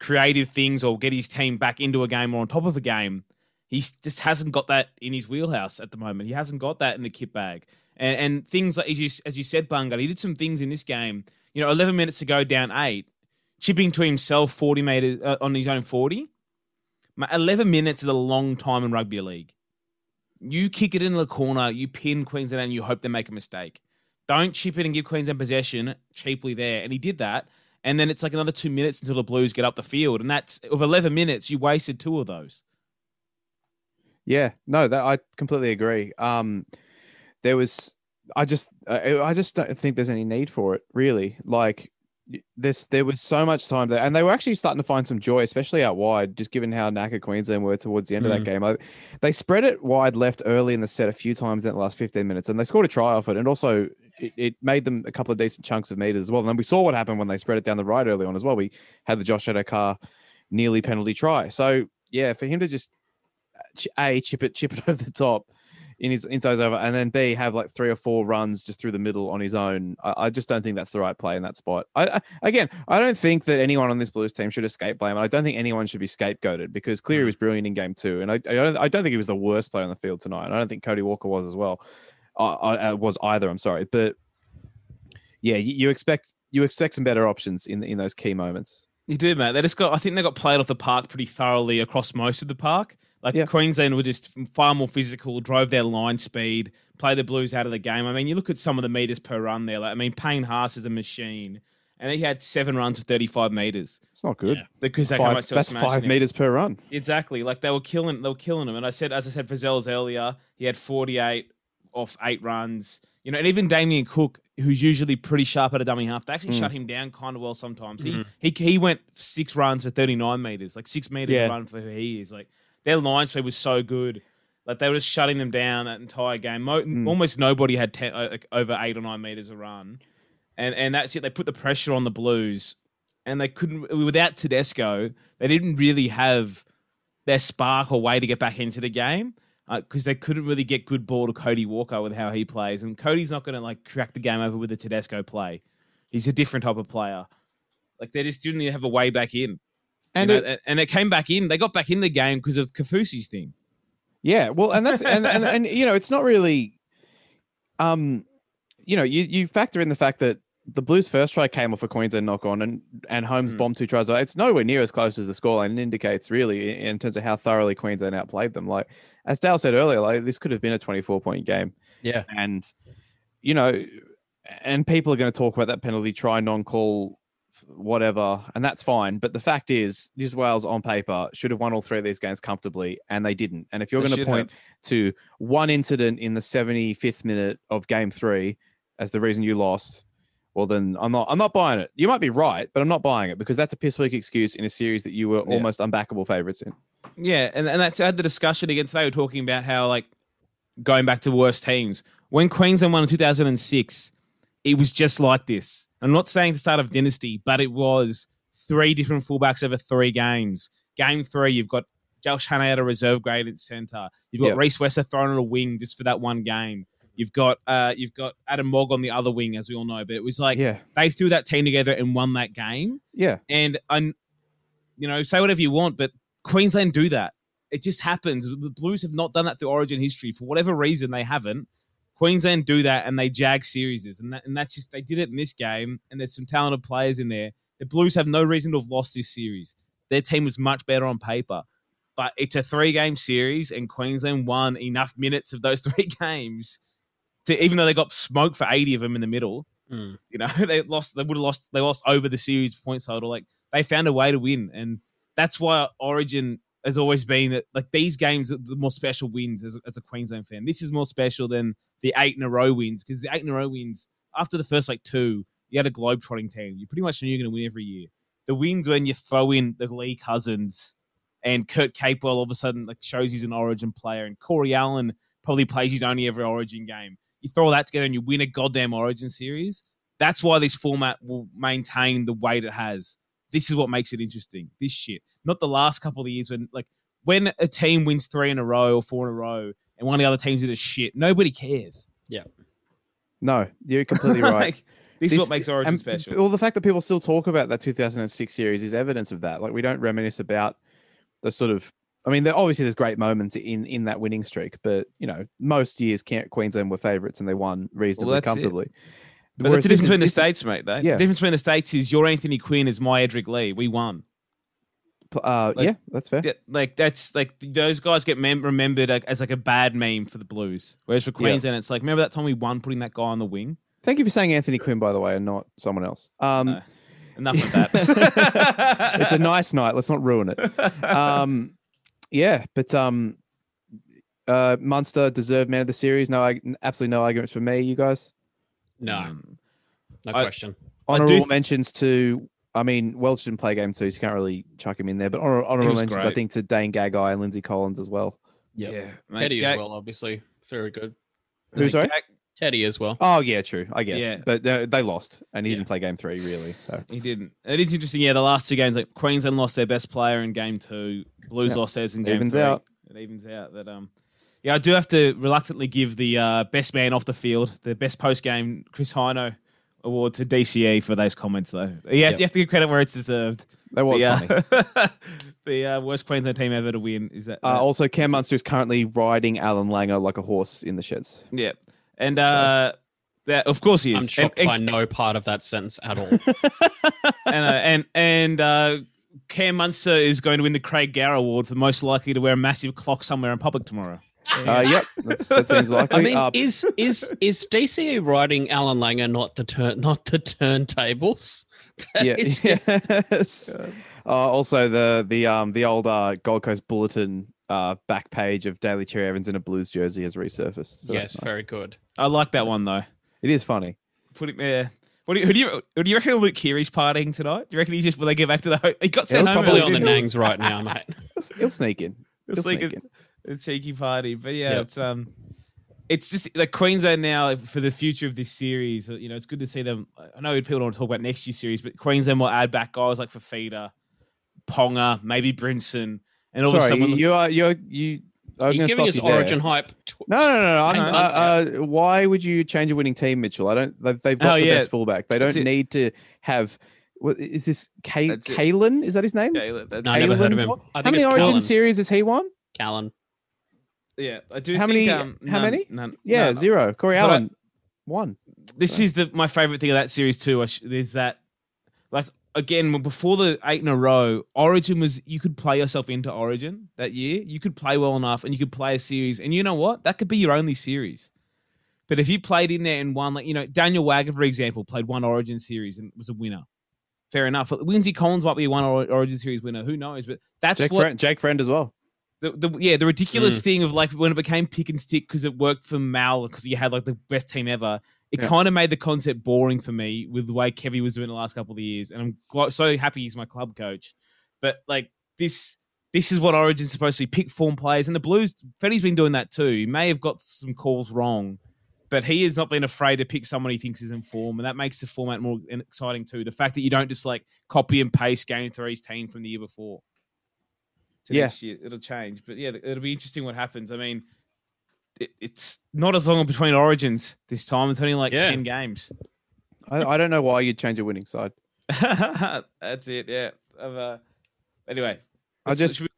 [SPEAKER 3] creative things or get his team back into a game or on top of a game, he just hasn't got that in his wheelhouse at the moment. He hasn't got that in the kit bag. And, and things like as you, as you said, Bunga, he did some things in this game. You know, 11 minutes to go, down eight, chipping to himself 40 meters uh, on his own 40. 11 minutes is a long time in rugby league. You kick it in the corner, you pin Queensland, and you hope they make a mistake. Don't chip it and give Queensland possession cheaply there. And he did that. And then it's like another two minutes until the Blues get up the field. And that's of 11 minutes, you wasted two of those.
[SPEAKER 2] Yeah, no, that I completely agree. Um, there was, I just, I, I just don't think there's any need for it, really. Like, this, there was so much time there, and they were actually starting to find some joy, especially out wide, just given how knackered Queensland were towards the end of that game. Like, they spread it wide left early in the set a few times in the last 15 minutes, and they scored a try off it, and also it, it made them a couple of decent chunks of meters as well. And then we saw what happened when they spread it down the right early on as well. We had the Josh Addo-Carr nearly penalty try. So yeah, for him to just a chip it chip it (laughs) over the top in his inside over, and then B have like three or four runs just through the middle on his own. I, I just don't think that's the right play in that spot. I, I, again, I don't think that anyone on this Blues team should escape blame. I don't think anyone should be scapegoated because Cleary mm. was brilliant in game two, and I, I don't, I don't think he was the worst player on the field tonight. And I don't think Cody Walker was as well. I, I uh, was either. I'm sorry, but yeah, you, you expect you expect some better options in in those key moments.
[SPEAKER 3] You do, mate. They just got. I think they got played off the park pretty thoroughly across most of the park. Like
[SPEAKER 2] Yeah.
[SPEAKER 3] Queensland were just far more physical, drove their line speed, played the Blues out of the game. I mean, you look at some of the meters per run there. Like, I mean, Payne Haas is a machine, and he had seven runs of 35 meters
[SPEAKER 2] It's not good.
[SPEAKER 4] Yeah.
[SPEAKER 3] because they how much
[SPEAKER 2] that's five
[SPEAKER 3] him.
[SPEAKER 2] meters per run.
[SPEAKER 3] Exactly. Like they were killing. They were killing him. And I said, as I said for Zells earlier, he had 48 off eight runs. You know, and even Damien Cook, who's usually pretty sharp at a dummy half, they actually
[SPEAKER 2] Mm.
[SPEAKER 3] shut him down kind of well sometimes.
[SPEAKER 4] Mhm.
[SPEAKER 3] He he he went six runs for 39 meters, like six meters
[SPEAKER 2] Yeah.
[SPEAKER 3] run for who he is. Like their line speed was so good. Like they were just shutting them down that entire game. Mo-
[SPEAKER 2] Mm.
[SPEAKER 3] Almost nobody had 10, uh, like, over eight or nine meters a run, and and that's it. They put the pressure on the Blues, and they couldn't without Tedesco. They didn't really have their spark or way to get back into the game because they couldn't really get good ball to Cody Walker with how he plays, and Cody's not going to like crack the game over with a Tedesco play. He's a different type of player. Like they just didn't have a way back in,
[SPEAKER 2] And
[SPEAKER 3] you
[SPEAKER 2] it-
[SPEAKER 3] know, and- and it came back in. They got back in the game because of Kaufusi's thing.
[SPEAKER 2] Yeah, well, and that's and, and (laughs) and you know, it's not really, um, you know, you you factor in the fact that the Blues' first try came off a Queensland knock on, and and Holmes
[SPEAKER 3] Mm.
[SPEAKER 2] bombed two tries. It's nowhere near as close as the scoreline and indicates really in, terms of how thoroughly Queensland outplayed them. Like as Dale said earlier, like this could have been a twenty four point game,
[SPEAKER 4] Yeah.
[SPEAKER 2] and you know, and people are going to talk about that penalty try non call. Whatever, and that's fine. But the fact is, New South Wales on paper should have won all three of these games comfortably, and they didn't. And if you're
[SPEAKER 3] They
[SPEAKER 2] going to point to one incident in the 75th minute of game three as the reason you lost, well then I'm not I'm not buying it. You might be right, but I'm not buying it because that's a piss weak excuse in a series that you were
[SPEAKER 3] Yeah.
[SPEAKER 2] almost unbackable favorites in.
[SPEAKER 3] Yeah, and, and that's I had the discussion again today. We're talking about how like going back to worst teams. When Queensland won in 2006, it was just like this. I'm not saying the start of dynasty, but it was three different fullbacks over three games. Game three, you've got Josh Hannay at a reserve grade at centre. You've got
[SPEAKER 2] Yep.
[SPEAKER 3] Rhys Wesser thrown on a wing just for that one game. You've got uh, you've got Adam Mogg on the other wing, as we all know. But it was like
[SPEAKER 2] yeah,
[SPEAKER 3] they threw that team together and won that game.
[SPEAKER 2] yeah,
[SPEAKER 3] And I'm, you know, say whatever you want, but Queensland do that. It just happens. The Blues have not done that through Origin history for whatever reason. They haven't. Queensland do that, and they jag series, and that, and that's just they did it in this game. And there's some talented players in there. The Blues have no reason to have lost this series. Their team was much better on paper, but it's a three game series, and Queensland won enough minutes of those (laughs) three games to even though they got smoked for 80 of them in the middle.
[SPEAKER 4] Mm.
[SPEAKER 3] You know, (laughs) they lost. They would have lost. They lost over the series points total. Like they found a way to win, and that's why Origin has always been that. Like these games, are the more special wins as, a- as a Queensland fan. This is more special than the eight in a row wins because the eight in a row wins after the first like two, you had a globe trotting team. You pretty much knew you're going to win every year. The wins when you throw in the Lee Cousins and Kurt Capewell all of a sudden like shows he's an Origin player, and Corey Allen probably plays his only ever Origin game. You throw all that together and you win a goddamn Origin series. That's why this format will maintain the weight it has. This is what makes it interesting. This shit, not the last couple of years when like when a team wins three in a row or four in a row, and one of the other teams is a shit. Nobody cares. Yeah.
[SPEAKER 2] No, you're completely (laughs) right.
[SPEAKER 3] Like, this, is what makes Origin
[SPEAKER 2] and,
[SPEAKER 3] special.
[SPEAKER 2] Well, the fact that people still talk about that 2006 series is evidence of that. Like we don't reminisce about the sort of. I mean, there, obviously there's great moments in in that winning streak, but you know, most years Queensland were favourites and they won reasonably
[SPEAKER 3] it.
[SPEAKER 2] comfortably.
[SPEAKER 3] But
[SPEAKER 2] Whereas
[SPEAKER 3] that's the difference between the states, mate. Though.
[SPEAKER 2] Yeah.
[SPEAKER 3] The difference between the states is your Anthony Quinn is my Edrick Lee. We won.
[SPEAKER 2] Uh,
[SPEAKER 3] like-
[SPEAKER 2] yeah, that's fair.
[SPEAKER 3] Yeah, like that's like those guys get mem- remembered as like a bad meme for the Blues. Whereas for Queensland, it's like remember that time we won putting that guy on the wing.
[SPEAKER 2] Thank you for saying Anthony Quinn, by the way, and not someone else. Um,
[SPEAKER 3] No. Enough of (laughs) that.
[SPEAKER 2] it's a nice night. Let's not ruin it. (laughs) Um, yeah, but um, uh, Munster deserved man of the series. No, I, absolutely no arguments for me. You guys.
[SPEAKER 4] No,
[SPEAKER 3] Um,
[SPEAKER 4] no
[SPEAKER 3] I-
[SPEAKER 4] question.
[SPEAKER 3] I do
[SPEAKER 2] Honorable
[SPEAKER 3] th-
[SPEAKER 2] mentions to. I mean, Welch didn't play game two, so you can't really chuck him in there. But honor, honorable
[SPEAKER 3] was
[SPEAKER 2] mentions, I think, to Dane Gagai and Lindsay Collins as well.
[SPEAKER 4] Yep.
[SPEAKER 3] Yeah, mate,
[SPEAKER 4] Teddy
[SPEAKER 3] Ga-
[SPEAKER 4] as well, obviously. Very good.
[SPEAKER 2] Who, sorry?
[SPEAKER 3] Ga-
[SPEAKER 4] Teddy as well.
[SPEAKER 2] Oh yeah, true. I guess.
[SPEAKER 3] Yeah.
[SPEAKER 2] But they, they lost, and he
[SPEAKER 4] Yeah.
[SPEAKER 2] didn't play game three really. So
[SPEAKER 3] He didn't. It is interesting. Yeah, the last two games, like Queensland lost their best player in game two. Blues
[SPEAKER 2] Yeah.
[SPEAKER 3] lost theirs in game
[SPEAKER 2] Evens
[SPEAKER 3] three.
[SPEAKER 2] out.
[SPEAKER 3] It evens out. That um, yeah, I do have to reluctantly give the uh, best man off the field, the best post game Chris Hino award to DCE for those comments though. Yeah,
[SPEAKER 4] Yep.
[SPEAKER 3] you have to give credit where it's deserved.
[SPEAKER 2] that was
[SPEAKER 3] the,
[SPEAKER 2] funny.
[SPEAKER 3] uh, (laughs) the uh, worst Queensland team ever to win is that.
[SPEAKER 2] Uh,
[SPEAKER 3] that-
[SPEAKER 2] also, Cam Munster is currently riding Allan Langer like a horse in the sheds.
[SPEAKER 3] yeah, and uh, that of course he is.
[SPEAKER 4] I'm shocked
[SPEAKER 3] and,
[SPEAKER 4] by no part of that sentence at all. (laughs)
[SPEAKER 3] and uh, and and uh, Cam Munster is going to win the Craig Gower Award for most likely to wear a massive clock somewhere in public tomorrow.
[SPEAKER 2] Uh, yep, that's, that seems (laughs) likely.
[SPEAKER 4] I mean,
[SPEAKER 2] uh,
[SPEAKER 4] is is is DCE writing Allan Langer not the turn not the turntables? (laughs) That
[SPEAKER 2] yeah, yes. Uh, also, the the um the old uh, Gold Coast Bulletin uh, back page of Daly Cherry-Evans in a Blues jersey has resurfaced. So
[SPEAKER 4] yes,
[SPEAKER 2] nice.
[SPEAKER 4] very good.
[SPEAKER 3] I like that one though.
[SPEAKER 2] It is funny.
[SPEAKER 3] Put it there. What do you, who do you who do you reckon Luke Keary's partying tonight? Do you reckon he's just will they get back to the ho- he got
[SPEAKER 2] He'll
[SPEAKER 3] sent home
[SPEAKER 4] Probably
[SPEAKER 2] probably
[SPEAKER 4] on the nangs right now, mate. (laughs)
[SPEAKER 2] He'll, he'll sneak in. He'll
[SPEAKER 3] It's like
[SPEAKER 2] sneak
[SPEAKER 3] a,
[SPEAKER 2] in.
[SPEAKER 3] a cheeky party, but yeah,
[SPEAKER 4] Yep.
[SPEAKER 3] it's um, it's just like Queensland now for the future of this series. You know, it's good to see them. I know people don't want to talk about next year's series, but Queensland will add back guys like Fifita, Ponga, maybe Brimson, and all of a
[SPEAKER 2] Sorry,
[SPEAKER 3] sudden
[SPEAKER 2] you are you're you. I'm
[SPEAKER 4] you
[SPEAKER 2] gonna
[SPEAKER 4] giving us
[SPEAKER 2] you
[SPEAKER 4] origin hype? Tw-
[SPEAKER 2] No, no, no, no. I'm, uh, uh, why would you change a winning team, Mitchell? I don't. They've, they've got
[SPEAKER 3] Oh,
[SPEAKER 2] the
[SPEAKER 3] yeah.
[SPEAKER 2] best fullback. They don't need to have. What is this? Kay,
[SPEAKER 3] That's.
[SPEAKER 2] Kalyn? Is that his name?
[SPEAKER 3] Yeah, that's-
[SPEAKER 4] No, I never heard of him.
[SPEAKER 2] Watt?
[SPEAKER 4] I
[SPEAKER 2] How many Origin
[SPEAKER 4] Callan.
[SPEAKER 2] series has he won?
[SPEAKER 4] Callan.
[SPEAKER 3] Yeah, I do.
[SPEAKER 2] How
[SPEAKER 3] think,
[SPEAKER 2] many-
[SPEAKER 3] Um,
[SPEAKER 2] how
[SPEAKER 3] none-
[SPEAKER 2] many?
[SPEAKER 3] None,
[SPEAKER 2] Yeah,
[SPEAKER 3] none.
[SPEAKER 2] zero. Corey
[SPEAKER 3] But I-
[SPEAKER 2] Allen, one.
[SPEAKER 3] This is the my favorite thing of that series too. I Is that like again before the eight in a row, Origin was you could play yourself into Origin that year. You could play well enough, and you could play a series, and you know what? That could be your only series. But if you played in there and won, like you know, Daniel Wagner, for example, played one Origin series and was a winner. Fair enough. Lindsay Collins might be one Or- Origin series winner. Who knows? But that's
[SPEAKER 2] Jake
[SPEAKER 3] what
[SPEAKER 2] Friend, Jake Friend as well.
[SPEAKER 3] the, the yeah the ridiculous mm. thing of like when it became pick and stick because it worked for Mal because he had like the best team ever. It
[SPEAKER 2] Yeah.
[SPEAKER 3] kind of made the concept boring for me with the way Kevy was doing the last couple of years, and I'm gl- so happy he's my club coach. But like this, this is what Origin's supposed to be: pick form players, and the Blues. Fetty's been doing that too. He may have got some calls wrong, but he has not been afraid to pick someone he thinks is in form, and that makes the format more exciting too. The fact that you don't just like copy and paste game three's team from the year before to
[SPEAKER 2] Yeah.
[SPEAKER 3] next year. It'll change, but yeah, it'll be interesting what happens. I mean, it, it's not as long between origins this time. It's only like
[SPEAKER 4] Yeah.
[SPEAKER 3] ten games.
[SPEAKER 2] I, I don't know why you'd change a winning side. (laughs)
[SPEAKER 3] That's it. Yeah. Uh, anyway,
[SPEAKER 2] I just-
[SPEAKER 3] should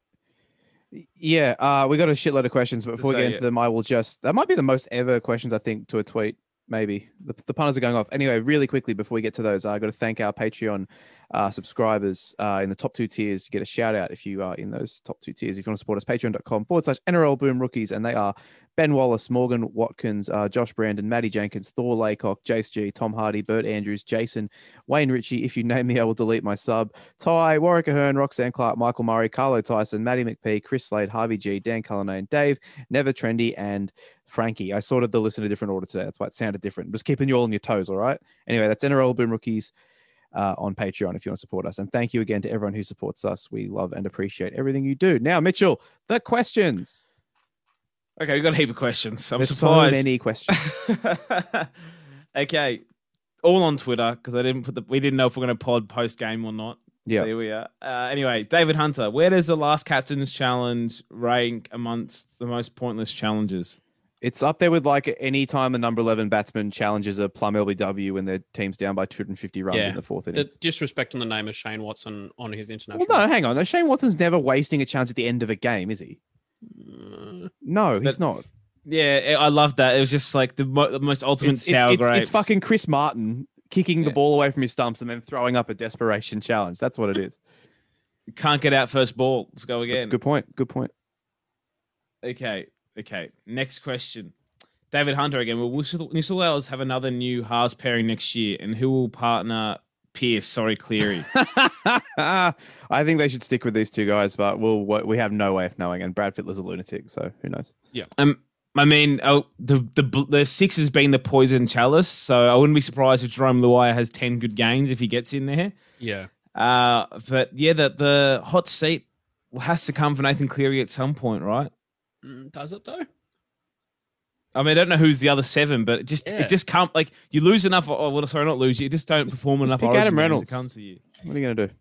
[SPEAKER 2] Yeah, uh, we got a shitload of questions, but before we get into
[SPEAKER 3] yeah.
[SPEAKER 2] them, I will just that might be the most ever questions I think to a tweet. Maybe the, the punters are going off. Anyway, really quickly before we get to those, I got to thank our Patreon uh, subscribers uh, in the top two tiers. You get a shout out if you are in those top two tiers. If you want to support us, patreon.com forward slash NRL Boom Rookies. And they are Ben Wallace, Morgan Watkins, uh, Josh Brandon, Maddie Jenkins, Thor Laycock, Jace G, Tom Hardy, Bert Andrews, Jason, Wayne Ritchie. If you name me, I will delete my sub. Ty, Warwick Ahern, Roxanne Clark, Michael Murray, Carlo Tyson, Maddie McPhee, Chris Slade, Harvey G, Dan Cullinane, Dave, Never Trendy, and Frankie. I sorted the list in a different order today. That's why it sounded different. Just keeping you all on your toes, all right? Anyway, that's NRL Boom Rookies. uh, on Patreon if you want to support us. And thank you again to everyone who supports us. We love and appreciate everything you do. Now, Mitchell, the questions.
[SPEAKER 3] Okay, we've got a heap of questions. I'm
[SPEAKER 2] There's
[SPEAKER 3] surprised.
[SPEAKER 2] so many questions. (laughs)
[SPEAKER 3] okay, all on Twitter because I didn't put the. We didn't know if we're going to pod post game or not.
[SPEAKER 2] Yeah.
[SPEAKER 3] So here we are. Uh, anyway, David Hunter, where does the last captain's challenge rank amongst the most pointless challenges?
[SPEAKER 2] It's up there with like any time a number 11 batsman challenges a plum LBW when their team's down by 250 runs
[SPEAKER 4] Yeah.
[SPEAKER 2] in the fourth
[SPEAKER 4] The
[SPEAKER 2] innings.
[SPEAKER 4] disrespect on the name of Shane Watson on his international.
[SPEAKER 2] Well, no, hang on. No, Shane Watson's never wasting a challenge at the end of a game, is he?
[SPEAKER 4] Uh,
[SPEAKER 2] No, he's
[SPEAKER 3] That-
[SPEAKER 2] not.
[SPEAKER 3] Yeah, I love that. It was just like the, mo- the most ultimate
[SPEAKER 2] It's, it's,
[SPEAKER 3] sour
[SPEAKER 2] it's,
[SPEAKER 3] grapes.
[SPEAKER 2] it's fucking Chris Martin kicking the
[SPEAKER 3] Yeah.
[SPEAKER 2] ball away from his stumps and then throwing up a desperation challenge. That's what it is.
[SPEAKER 3] Can't get out first ball. Let's go
[SPEAKER 2] That's
[SPEAKER 3] again.
[SPEAKER 2] a good point. Good point.
[SPEAKER 3] Okay, okay. Next question. David Hunter again. Will New South Wales have another new halves pairing next year? And who will partner Pearce? Sorry, Cleary. (laughs)
[SPEAKER 2] I think they should stick with these two guys, but we'll we have no way of knowing. And Brad Fittler's a lunatic, so who knows? Yeah.
[SPEAKER 3] Um, I mean, oh, the the the six has been the poison chalice, so I wouldn't be surprised if Jarome Luai has ten good games if he gets in there.
[SPEAKER 4] yeah.
[SPEAKER 3] Uh, but yeah, the the hot seat has to come for Nathan Cleary at some point, right?
[SPEAKER 4] Mm, Does it though?
[SPEAKER 3] I mean, I don't know who's the other seven, but it just
[SPEAKER 4] Yeah.
[SPEAKER 3] it just can't like you lose enough. Oh, well, sorry, not lose. You just don't perform
[SPEAKER 2] Just
[SPEAKER 3] enough.
[SPEAKER 2] pick Adam Reynolds.
[SPEAKER 3] to come to you.
[SPEAKER 2] What are you gonna do?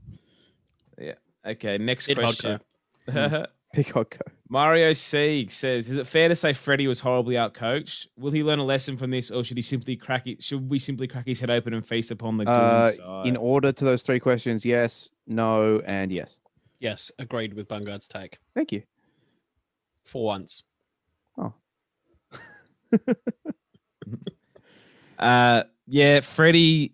[SPEAKER 2] Yeah.
[SPEAKER 3] Okay, next
[SPEAKER 4] Ed
[SPEAKER 3] question. (laughs)
[SPEAKER 2] Pick Hodko.
[SPEAKER 3] Mario Sieg says, "Is it fair to say Freddie was horribly outcoached? Will he learn a lesson from this, or should he simply crack it? Should we simply crack his head open and feast upon the
[SPEAKER 2] Uh, in order to those three questions, yes, no, and yes.
[SPEAKER 4] Yes, agreed with Bungard's take
[SPEAKER 2] Thank you.
[SPEAKER 4] For once. (laughs)
[SPEAKER 3] Uh, yeah, Freddie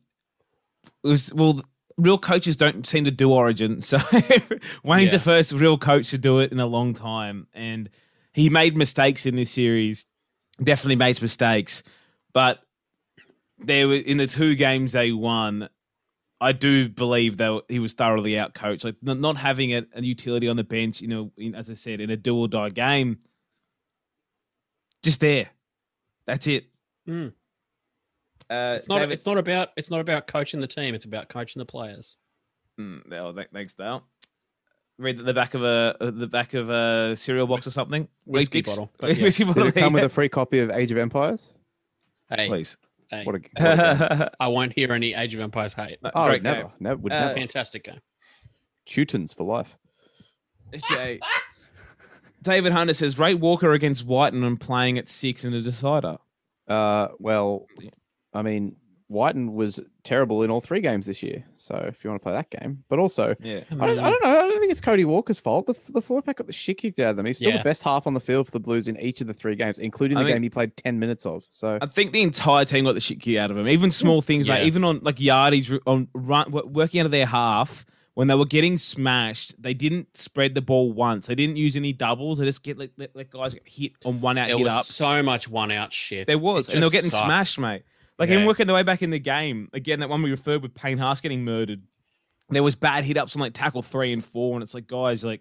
[SPEAKER 3] was well. Real coaches don't seem to do Origin, (laughs) so Wayne's
[SPEAKER 4] Yeah.
[SPEAKER 3] the first real coach to do it in a long time, and he made mistakes in this series. Definitely made mistakes, but there were in the two games they won. I do believe that he was thoroughly outcoached. Like not having a, a utility on the bench, you know, in, as I said, in a do or die game, just there. That's it.
[SPEAKER 4] Mm.
[SPEAKER 3] Uh,
[SPEAKER 4] It's not.
[SPEAKER 3] David-
[SPEAKER 4] It's not about. It's not about coaching the team. It's about coaching the players.
[SPEAKER 3] Mm, oh, th- thanks, Dale. Read the back of a uh, the back of a cereal box or something.
[SPEAKER 4] Whiskey
[SPEAKER 3] Wheat
[SPEAKER 4] bottle, but (laughs) yeah.
[SPEAKER 3] Whiskey
[SPEAKER 2] Did it come with a free copy of Age of Empires?
[SPEAKER 4] Hey,
[SPEAKER 3] Please.
[SPEAKER 4] Hey,
[SPEAKER 2] What a, what a game. (laughs)
[SPEAKER 4] I won't hear any Age of Empires hate.
[SPEAKER 2] Oh,
[SPEAKER 3] Great
[SPEAKER 2] never,
[SPEAKER 3] game.
[SPEAKER 2] never, would
[SPEAKER 3] Uh,
[SPEAKER 2] never.
[SPEAKER 4] Fantastic game.
[SPEAKER 2] Teutons for life.
[SPEAKER 3] Okay. David Hunter says rate Walker against Wighton and playing at six in a decider.
[SPEAKER 2] Uh, well, I mean, Wighton was terrible in all three games this year. So if you want to play that game, but also,
[SPEAKER 3] Yeah.
[SPEAKER 2] I don't, I don't know. I don't think it's Cody Walker's fault. The, the forward pack got the shit kicked out of them. He's still
[SPEAKER 4] Yeah.
[SPEAKER 2] the best half on the field for the Blues in each of the three games, including
[SPEAKER 3] I
[SPEAKER 2] the
[SPEAKER 3] mean-
[SPEAKER 2] game he played 10 minutes of. So
[SPEAKER 3] I think the entire team got the shit kicked out of him. Even small things,
[SPEAKER 4] Yeah.
[SPEAKER 3] mate. Even on like yardage on run, working out of their half when they were getting smashed, they didn't spread the ball once. They didn't use any doubles. They just get like let, let guys get hit on one out
[SPEAKER 4] There
[SPEAKER 3] hit
[SPEAKER 4] was
[SPEAKER 3] ups.
[SPEAKER 4] so much one out shit.
[SPEAKER 3] There was,
[SPEAKER 4] It
[SPEAKER 3] and they were getting
[SPEAKER 4] sucked.
[SPEAKER 3] smashed, mate. Like
[SPEAKER 4] Yeah.
[SPEAKER 3] even working the way back in the game. Again, that one we referred with Payne Haas getting murdered. There was bad hit ups on like tackle three and four, and it's like guys, like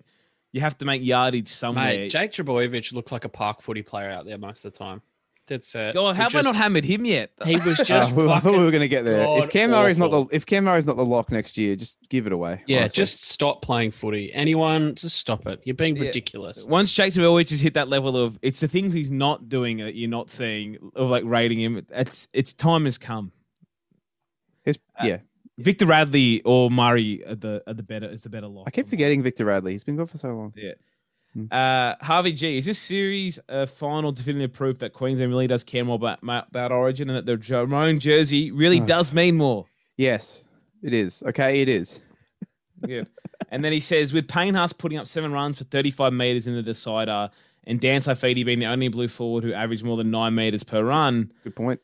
[SPEAKER 3] you have to make yardage somewhere.
[SPEAKER 4] Mate, Jake Trbojevic looked like a park footy player out there most of the time. That's it.
[SPEAKER 3] God,
[SPEAKER 4] He
[SPEAKER 3] how have I not hammered him yet? (laughs)
[SPEAKER 4] He was (laughs)
[SPEAKER 2] Uh,
[SPEAKER 4] just.
[SPEAKER 2] I thought we were going to get there. If Cam Murray's not the if Cam Murray's not the lock next year, just give it away.
[SPEAKER 4] Yeah,
[SPEAKER 2] honestly.
[SPEAKER 4] just stop playing footy. Anyone, just stop it. You're being
[SPEAKER 3] Yeah.
[SPEAKER 4] ridiculous.
[SPEAKER 3] Once Jake Trbojevic has hit that level of, it's the things he's not doing that you're not seeing, of like rating him. It's it's time has come.
[SPEAKER 2] His-
[SPEAKER 3] uh,
[SPEAKER 2] yeah.
[SPEAKER 3] Victor Radley or Murray are the are the better is the better lock.
[SPEAKER 2] I keep forgetting Victor Radley. He's been good for so long.
[SPEAKER 3] Yeah.
[SPEAKER 2] Hmm.
[SPEAKER 3] Uh, Harvey G, is this series a final definitive proof that Queensland really does care more about about Origin and that the Jerome jersey really
[SPEAKER 2] Oh.
[SPEAKER 3] does mean more?
[SPEAKER 2] Yes, it is. Okay, it is.
[SPEAKER 3] Good. and then he says, with Payne Haas putting up seven runs for 35 metres in the decider and Dan Saifiti being the only blue forward who averaged more than nine metres per run
[SPEAKER 2] Good point.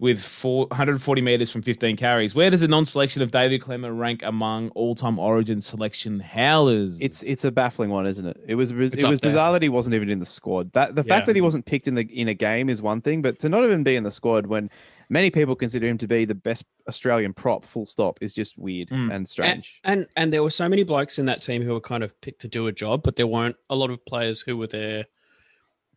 [SPEAKER 3] With four, 140 metres from 15 carries, where does the non-selection of David Klemmer rank among all-time Origin selection howlers?
[SPEAKER 2] It's it's a baffling one, isn't it? It was it was
[SPEAKER 4] there.
[SPEAKER 2] bizarre that he wasn't even in the squad. That the
[SPEAKER 4] Yeah.
[SPEAKER 2] fact that he wasn't picked in the in a game is one thing, but to not even be in the squad when many people consider him to be the best Australian prop, full stop, is just weird
[SPEAKER 3] Mm.
[SPEAKER 2] and strange.
[SPEAKER 4] And, and and there were so many blokes in that team who were kind of picked to do a job, but there weren't a lot of players who were there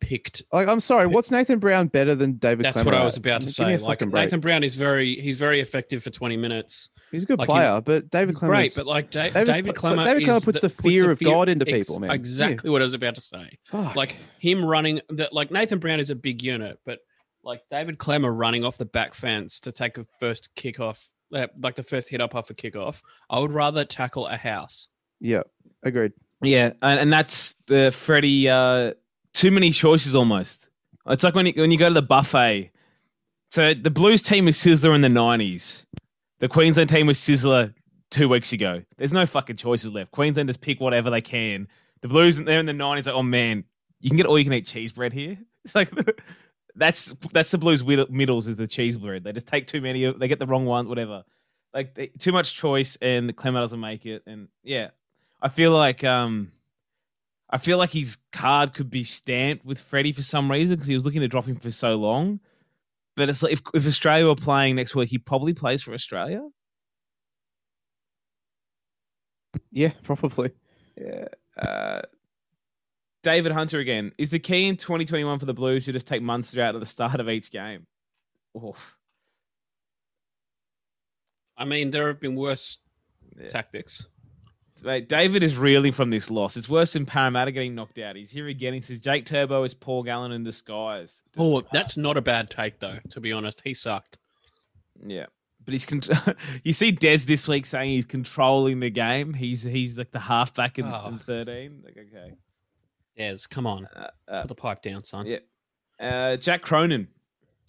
[SPEAKER 4] picked.
[SPEAKER 2] like, I'm sorry, what's Nathan Brown better than David?
[SPEAKER 4] That's
[SPEAKER 2] Klemmer
[SPEAKER 4] what I was about to
[SPEAKER 2] Give me
[SPEAKER 4] say.
[SPEAKER 2] a
[SPEAKER 4] Like
[SPEAKER 2] fucking break.
[SPEAKER 4] Nathan Brown is very he's very effective for 20 minutes.
[SPEAKER 2] He's a good
[SPEAKER 4] Like, you
[SPEAKER 2] player, but David Klemmer.
[SPEAKER 4] Great, but like Da-
[SPEAKER 2] David-
[SPEAKER 4] David,
[SPEAKER 2] but
[SPEAKER 4] Klemmer,
[SPEAKER 2] David Klemmer
[SPEAKER 4] is
[SPEAKER 2] puts the fear of God into people, man.
[SPEAKER 4] Exactly what I was about to say.
[SPEAKER 2] Fuck.
[SPEAKER 4] Like him running, that like Nathan Brown is a big unit, but like David Klemmer running off the back fence to take a first kickoff, uh, like the first hit up off a kickoff. I would rather tackle a house.
[SPEAKER 2] yeah, agreed.
[SPEAKER 3] Yeah, and, and that's the Freddie. Uh, too many choices almost. It's like when you when you go to the buffet. So the Blues team was Sizzler in the nineties. The Queensland team was Sizzler two weeks ago. There's no fucking choices left. Queensland just pick whatever they can. The Blues they're in the nineties. Like, oh man, you can get all you can eat cheese bread here. (laughs) It's like (laughs) that's that's the Blues middles is the cheese bread. They just take too many. They get the wrong one. Whatever. Like they, too much choice, and the Klemmer doesn't make it. And yeah, I feel like um, I feel like his card could be stamped with Freddie for some reason because he was looking to drop him for so long. But it's like if if Australia were playing next week, he probably plays for Australia.
[SPEAKER 2] Yeah, probably.
[SPEAKER 3] Yeah. Uh, David Hunter again. Is the key in 2021 for the Blues to just take Munster out at the start of each game? Oof.
[SPEAKER 4] I mean, there have been worse
[SPEAKER 3] Yeah.
[SPEAKER 4] tactics.
[SPEAKER 3] Mate, David is reeling from this loss. It's worse than Parramatta getting knocked out. He's here again. He says Jake Turbo is Paul Gallen in disguise.
[SPEAKER 4] Oh, that's not a bad take though. To be honest, he sucked.
[SPEAKER 3] Yeah, but he's. Con- (laughs) you see Des this week saying he's controlling the game. He's he's like the halfback in,
[SPEAKER 4] Oh.
[SPEAKER 3] in thirteen. Like okay,
[SPEAKER 4] Des, come on,
[SPEAKER 3] uh, uh,
[SPEAKER 4] put the pipe down, son.
[SPEAKER 3] yeah. Uh, Jack Cronin.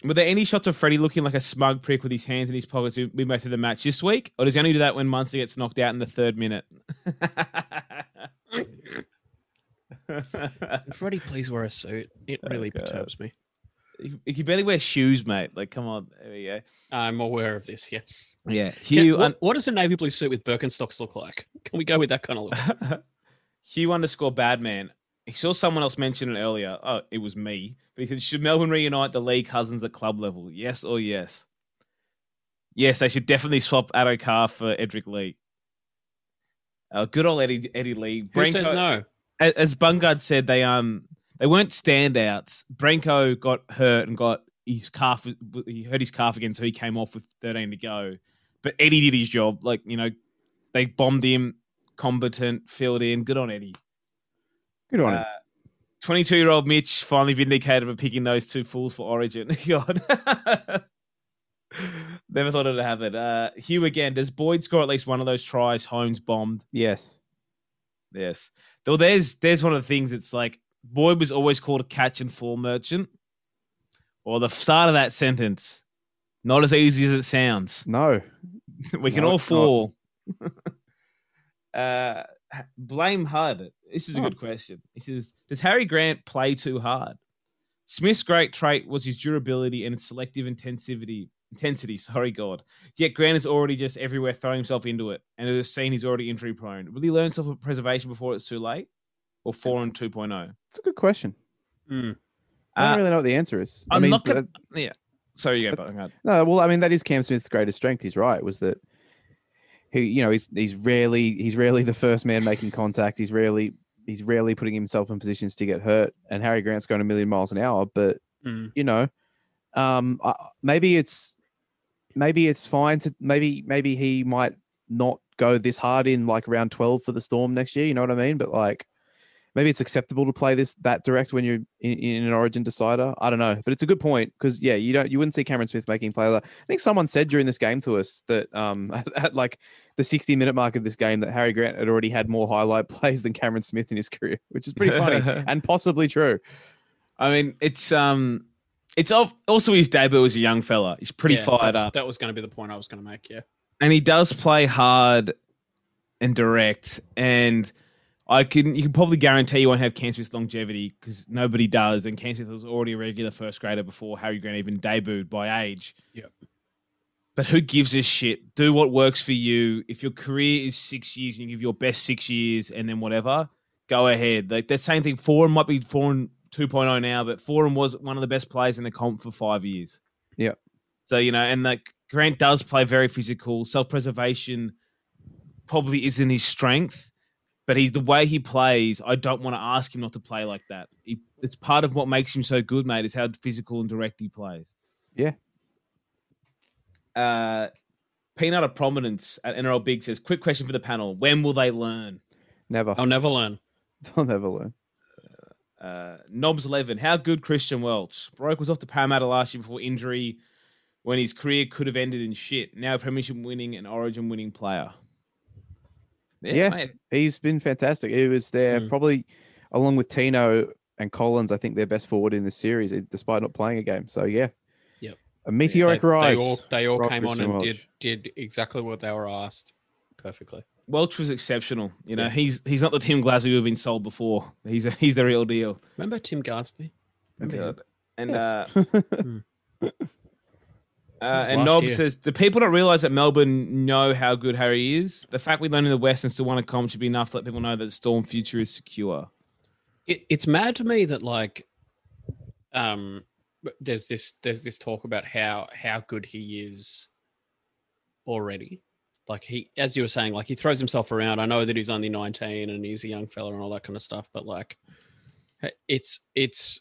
[SPEAKER 3] Were there any shots of Freddie looking like a smug prick with his hands in his pockets midway through the match this week, or does he only do that when Munster gets knocked out in the third minute?
[SPEAKER 4] Freddie, please wear a suit. It
[SPEAKER 3] Oh,
[SPEAKER 4] really
[SPEAKER 3] God.
[SPEAKER 4] perturbs me.
[SPEAKER 3] you, can barely wear shoes, mate. Like, come on, there we go.
[SPEAKER 4] I'm aware of this. Yes.
[SPEAKER 3] Yeah,
[SPEAKER 4] Can-
[SPEAKER 3] Hugh.
[SPEAKER 4] what, what does a navy blue suit with Birkenstocks look like? Can we go with that kind of look? (laughs)
[SPEAKER 3] Hugh underscore Badman. He saw someone else mention it earlier. Oh, it was me. But he said, should Melbourne reunite the Lee cousins at club level? Yes or yes? Yes, they should definitely swap Addo Carr for Edrick Lee. Uh, good old Eddie Eddie Lee.
[SPEAKER 4] Who
[SPEAKER 3] Brenko-
[SPEAKER 4] says no?
[SPEAKER 3] As Bungard said, they um they weren't standouts. Brenko got hurt and got his calf. He hurt his calf again, so he came off with 13 to go. But Eddie did his job. Like you know, they bombed him, competent, filled in. Good on Eddie.
[SPEAKER 2] Good on him.
[SPEAKER 3] Uh, 22 year old Mitch finally vindicated for picking those two fools for Origin. (laughs) God. Never thought it'd happen. Uh, Hugh again. Does Boyd score at least one of those tries? Holmes bombed.
[SPEAKER 2] yes.
[SPEAKER 3] Yes. Though there's there's one of the things. It's like Boyd was always called a catch and fall merchant. Or the start of that sentence. Not as easy as it sounds.
[SPEAKER 2] No. (laughs)
[SPEAKER 3] we can
[SPEAKER 2] No,
[SPEAKER 3] all fall. (laughs) uh, blame Hud. This is a good question. He says, "Does Harry Grant play too hard?" Smith's great trait was his durability and selective intensivity. Intensity, sorry, God. Yet Grant is already just everywhere throwing himself into it, and it was seen he's already injury prone. Will he learn self preservation before it's too late, or four and two oh?
[SPEAKER 2] It's a good question.
[SPEAKER 4] Hmm.
[SPEAKER 2] I don't
[SPEAKER 3] Uh,
[SPEAKER 2] really know what the answer is. I
[SPEAKER 3] I'm
[SPEAKER 2] mean,
[SPEAKER 3] not gonna- Yeah. Sorry, you go, Bungard.
[SPEAKER 2] No, well, I mean that is Cam Smith's greatest strength. He's right. Was that he? You know, he's he's rarely he's rarely the first man making contact. He's rarely he's rarely putting himself in positions to get hurt. And Harry Grant's going a million miles an hour, but
[SPEAKER 4] Hmm.
[SPEAKER 2] you know, um, I, maybe it's maybe it's fine to maybe maybe he might not go this hard in like round twelve for the Storm next year. You know what I mean? But like. Maybe it's acceptable to play this that direct when you're in, in an Origin decider. I don't know, but it's a good point because yeah, you don't you wouldn't see Cameron Smith making play. Like, I think someone said during this game to us that um (laughs) at, at like the 60 minute mark of this game that Harry Grant had already had more highlight (laughs) plays than Cameron Smith in his career, which is pretty funny (laughs) and possibly true.
[SPEAKER 3] I mean, it's um, it's of, also his debut as a young fella. He's pretty
[SPEAKER 4] Yeah,
[SPEAKER 3] fired up.
[SPEAKER 4] That was going to be the point I was going to make. Yeah.
[SPEAKER 3] and he does play hard and direct and I can you can probably guarantee you won't have Smith's longevity because nobody does, and Smith was already a regular first grader before Harry Grant even debuted by age.
[SPEAKER 4] Yep.
[SPEAKER 3] But who gives a shit? Do what works for you. If your career is six years and you give your best six years and then whatever, go ahead. Like that same thing. Foran might be Foran 2.0 now, but Foran was one of the best players in the comp for five years.
[SPEAKER 2] Yep.
[SPEAKER 3] So you know, and like Grant does play very physical. Self preservation probably isn't his strength, but he's the way he plays. I don't want to ask him not to play like that. He, it's part of what makes him so good, mate. Is how physical and direct he plays.
[SPEAKER 2] Yeah.
[SPEAKER 3] Uh, Peanut of Prominence at NRL Big says, quick question for the panel. When will they learn?
[SPEAKER 2] Never.
[SPEAKER 4] I'll never learn. (laughs)
[SPEAKER 2] They'll never learn.
[SPEAKER 3] Uh, Knobs 11, how good Christian Welch? Broke was off to Parramatta last year before injury when his career could have ended in shit. Now a premiership winning and origin winning player.
[SPEAKER 2] Yeah.
[SPEAKER 3] mate.
[SPEAKER 2] He's been fantastic. He was there
[SPEAKER 4] Mm.
[SPEAKER 2] probably along with Tino and Collins. I think their best forward in this series, eh, despite not playing a game. So yeah.
[SPEAKER 4] Yep.
[SPEAKER 2] A meteoric
[SPEAKER 4] they,
[SPEAKER 2] rise.
[SPEAKER 4] They all, they all
[SPEAKER 2] Rob
[SPEAKER 4] came on and
[SPEAKER 2] Welch.
[SPEAKER 4] did did exactly what they were asked perfectly.
[SPEAKER 3] Welch was exceptional. You know,
[SPEAKER 4] Yeah.
[SPEAKER 3] he's he's not the Tim Glasby who've been sold before. He's a, (laughs) he's the real deal.
[SPEAKER 4] Remember Tim Glasby? Remember?
[SPEAKER 3] And
[SPEAKER 2] Yes.
[SPEAKER 3] uh, (laughs)
[SPEAKER 4] Hmm.
[SPEAKER 3] Uh, and Nob says, "Do people not realize that Melbourne know how good Harry is? The fact we learned in the West and still won a comp should be enough to let people know that the Storm future is secure."
[SPEAKER 4] it, it's mad to me that like um there's this there's this talk about how how good he is already like he as you were saying like he throws himself around i know that he's only 19 and he's a young fella and all that kind of stuff but like it's it's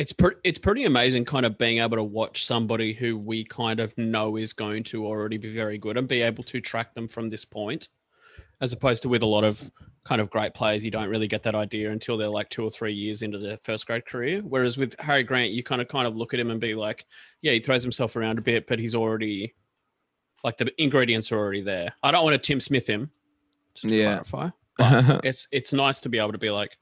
[SPEAKER 4] it's pre- it's pretty amazing kind of being able to watch somebody who we kind of know is going to already be very good and be able to track them from this point as opposed to with a lot of kind of great players, you don't really get that idea until they're like two or three years into their first grade career. Whereas with Harry Grant, you kind of kind of look at him and be like, yeah, he throws himself around a bit, but he's already like the ingredients are already there. I don't want to Tim Smith him, just to
[SPEAKER 3] Yeah.
[SPEAKER 4] clarify. But (laughs) it's it's nice to be able to be like,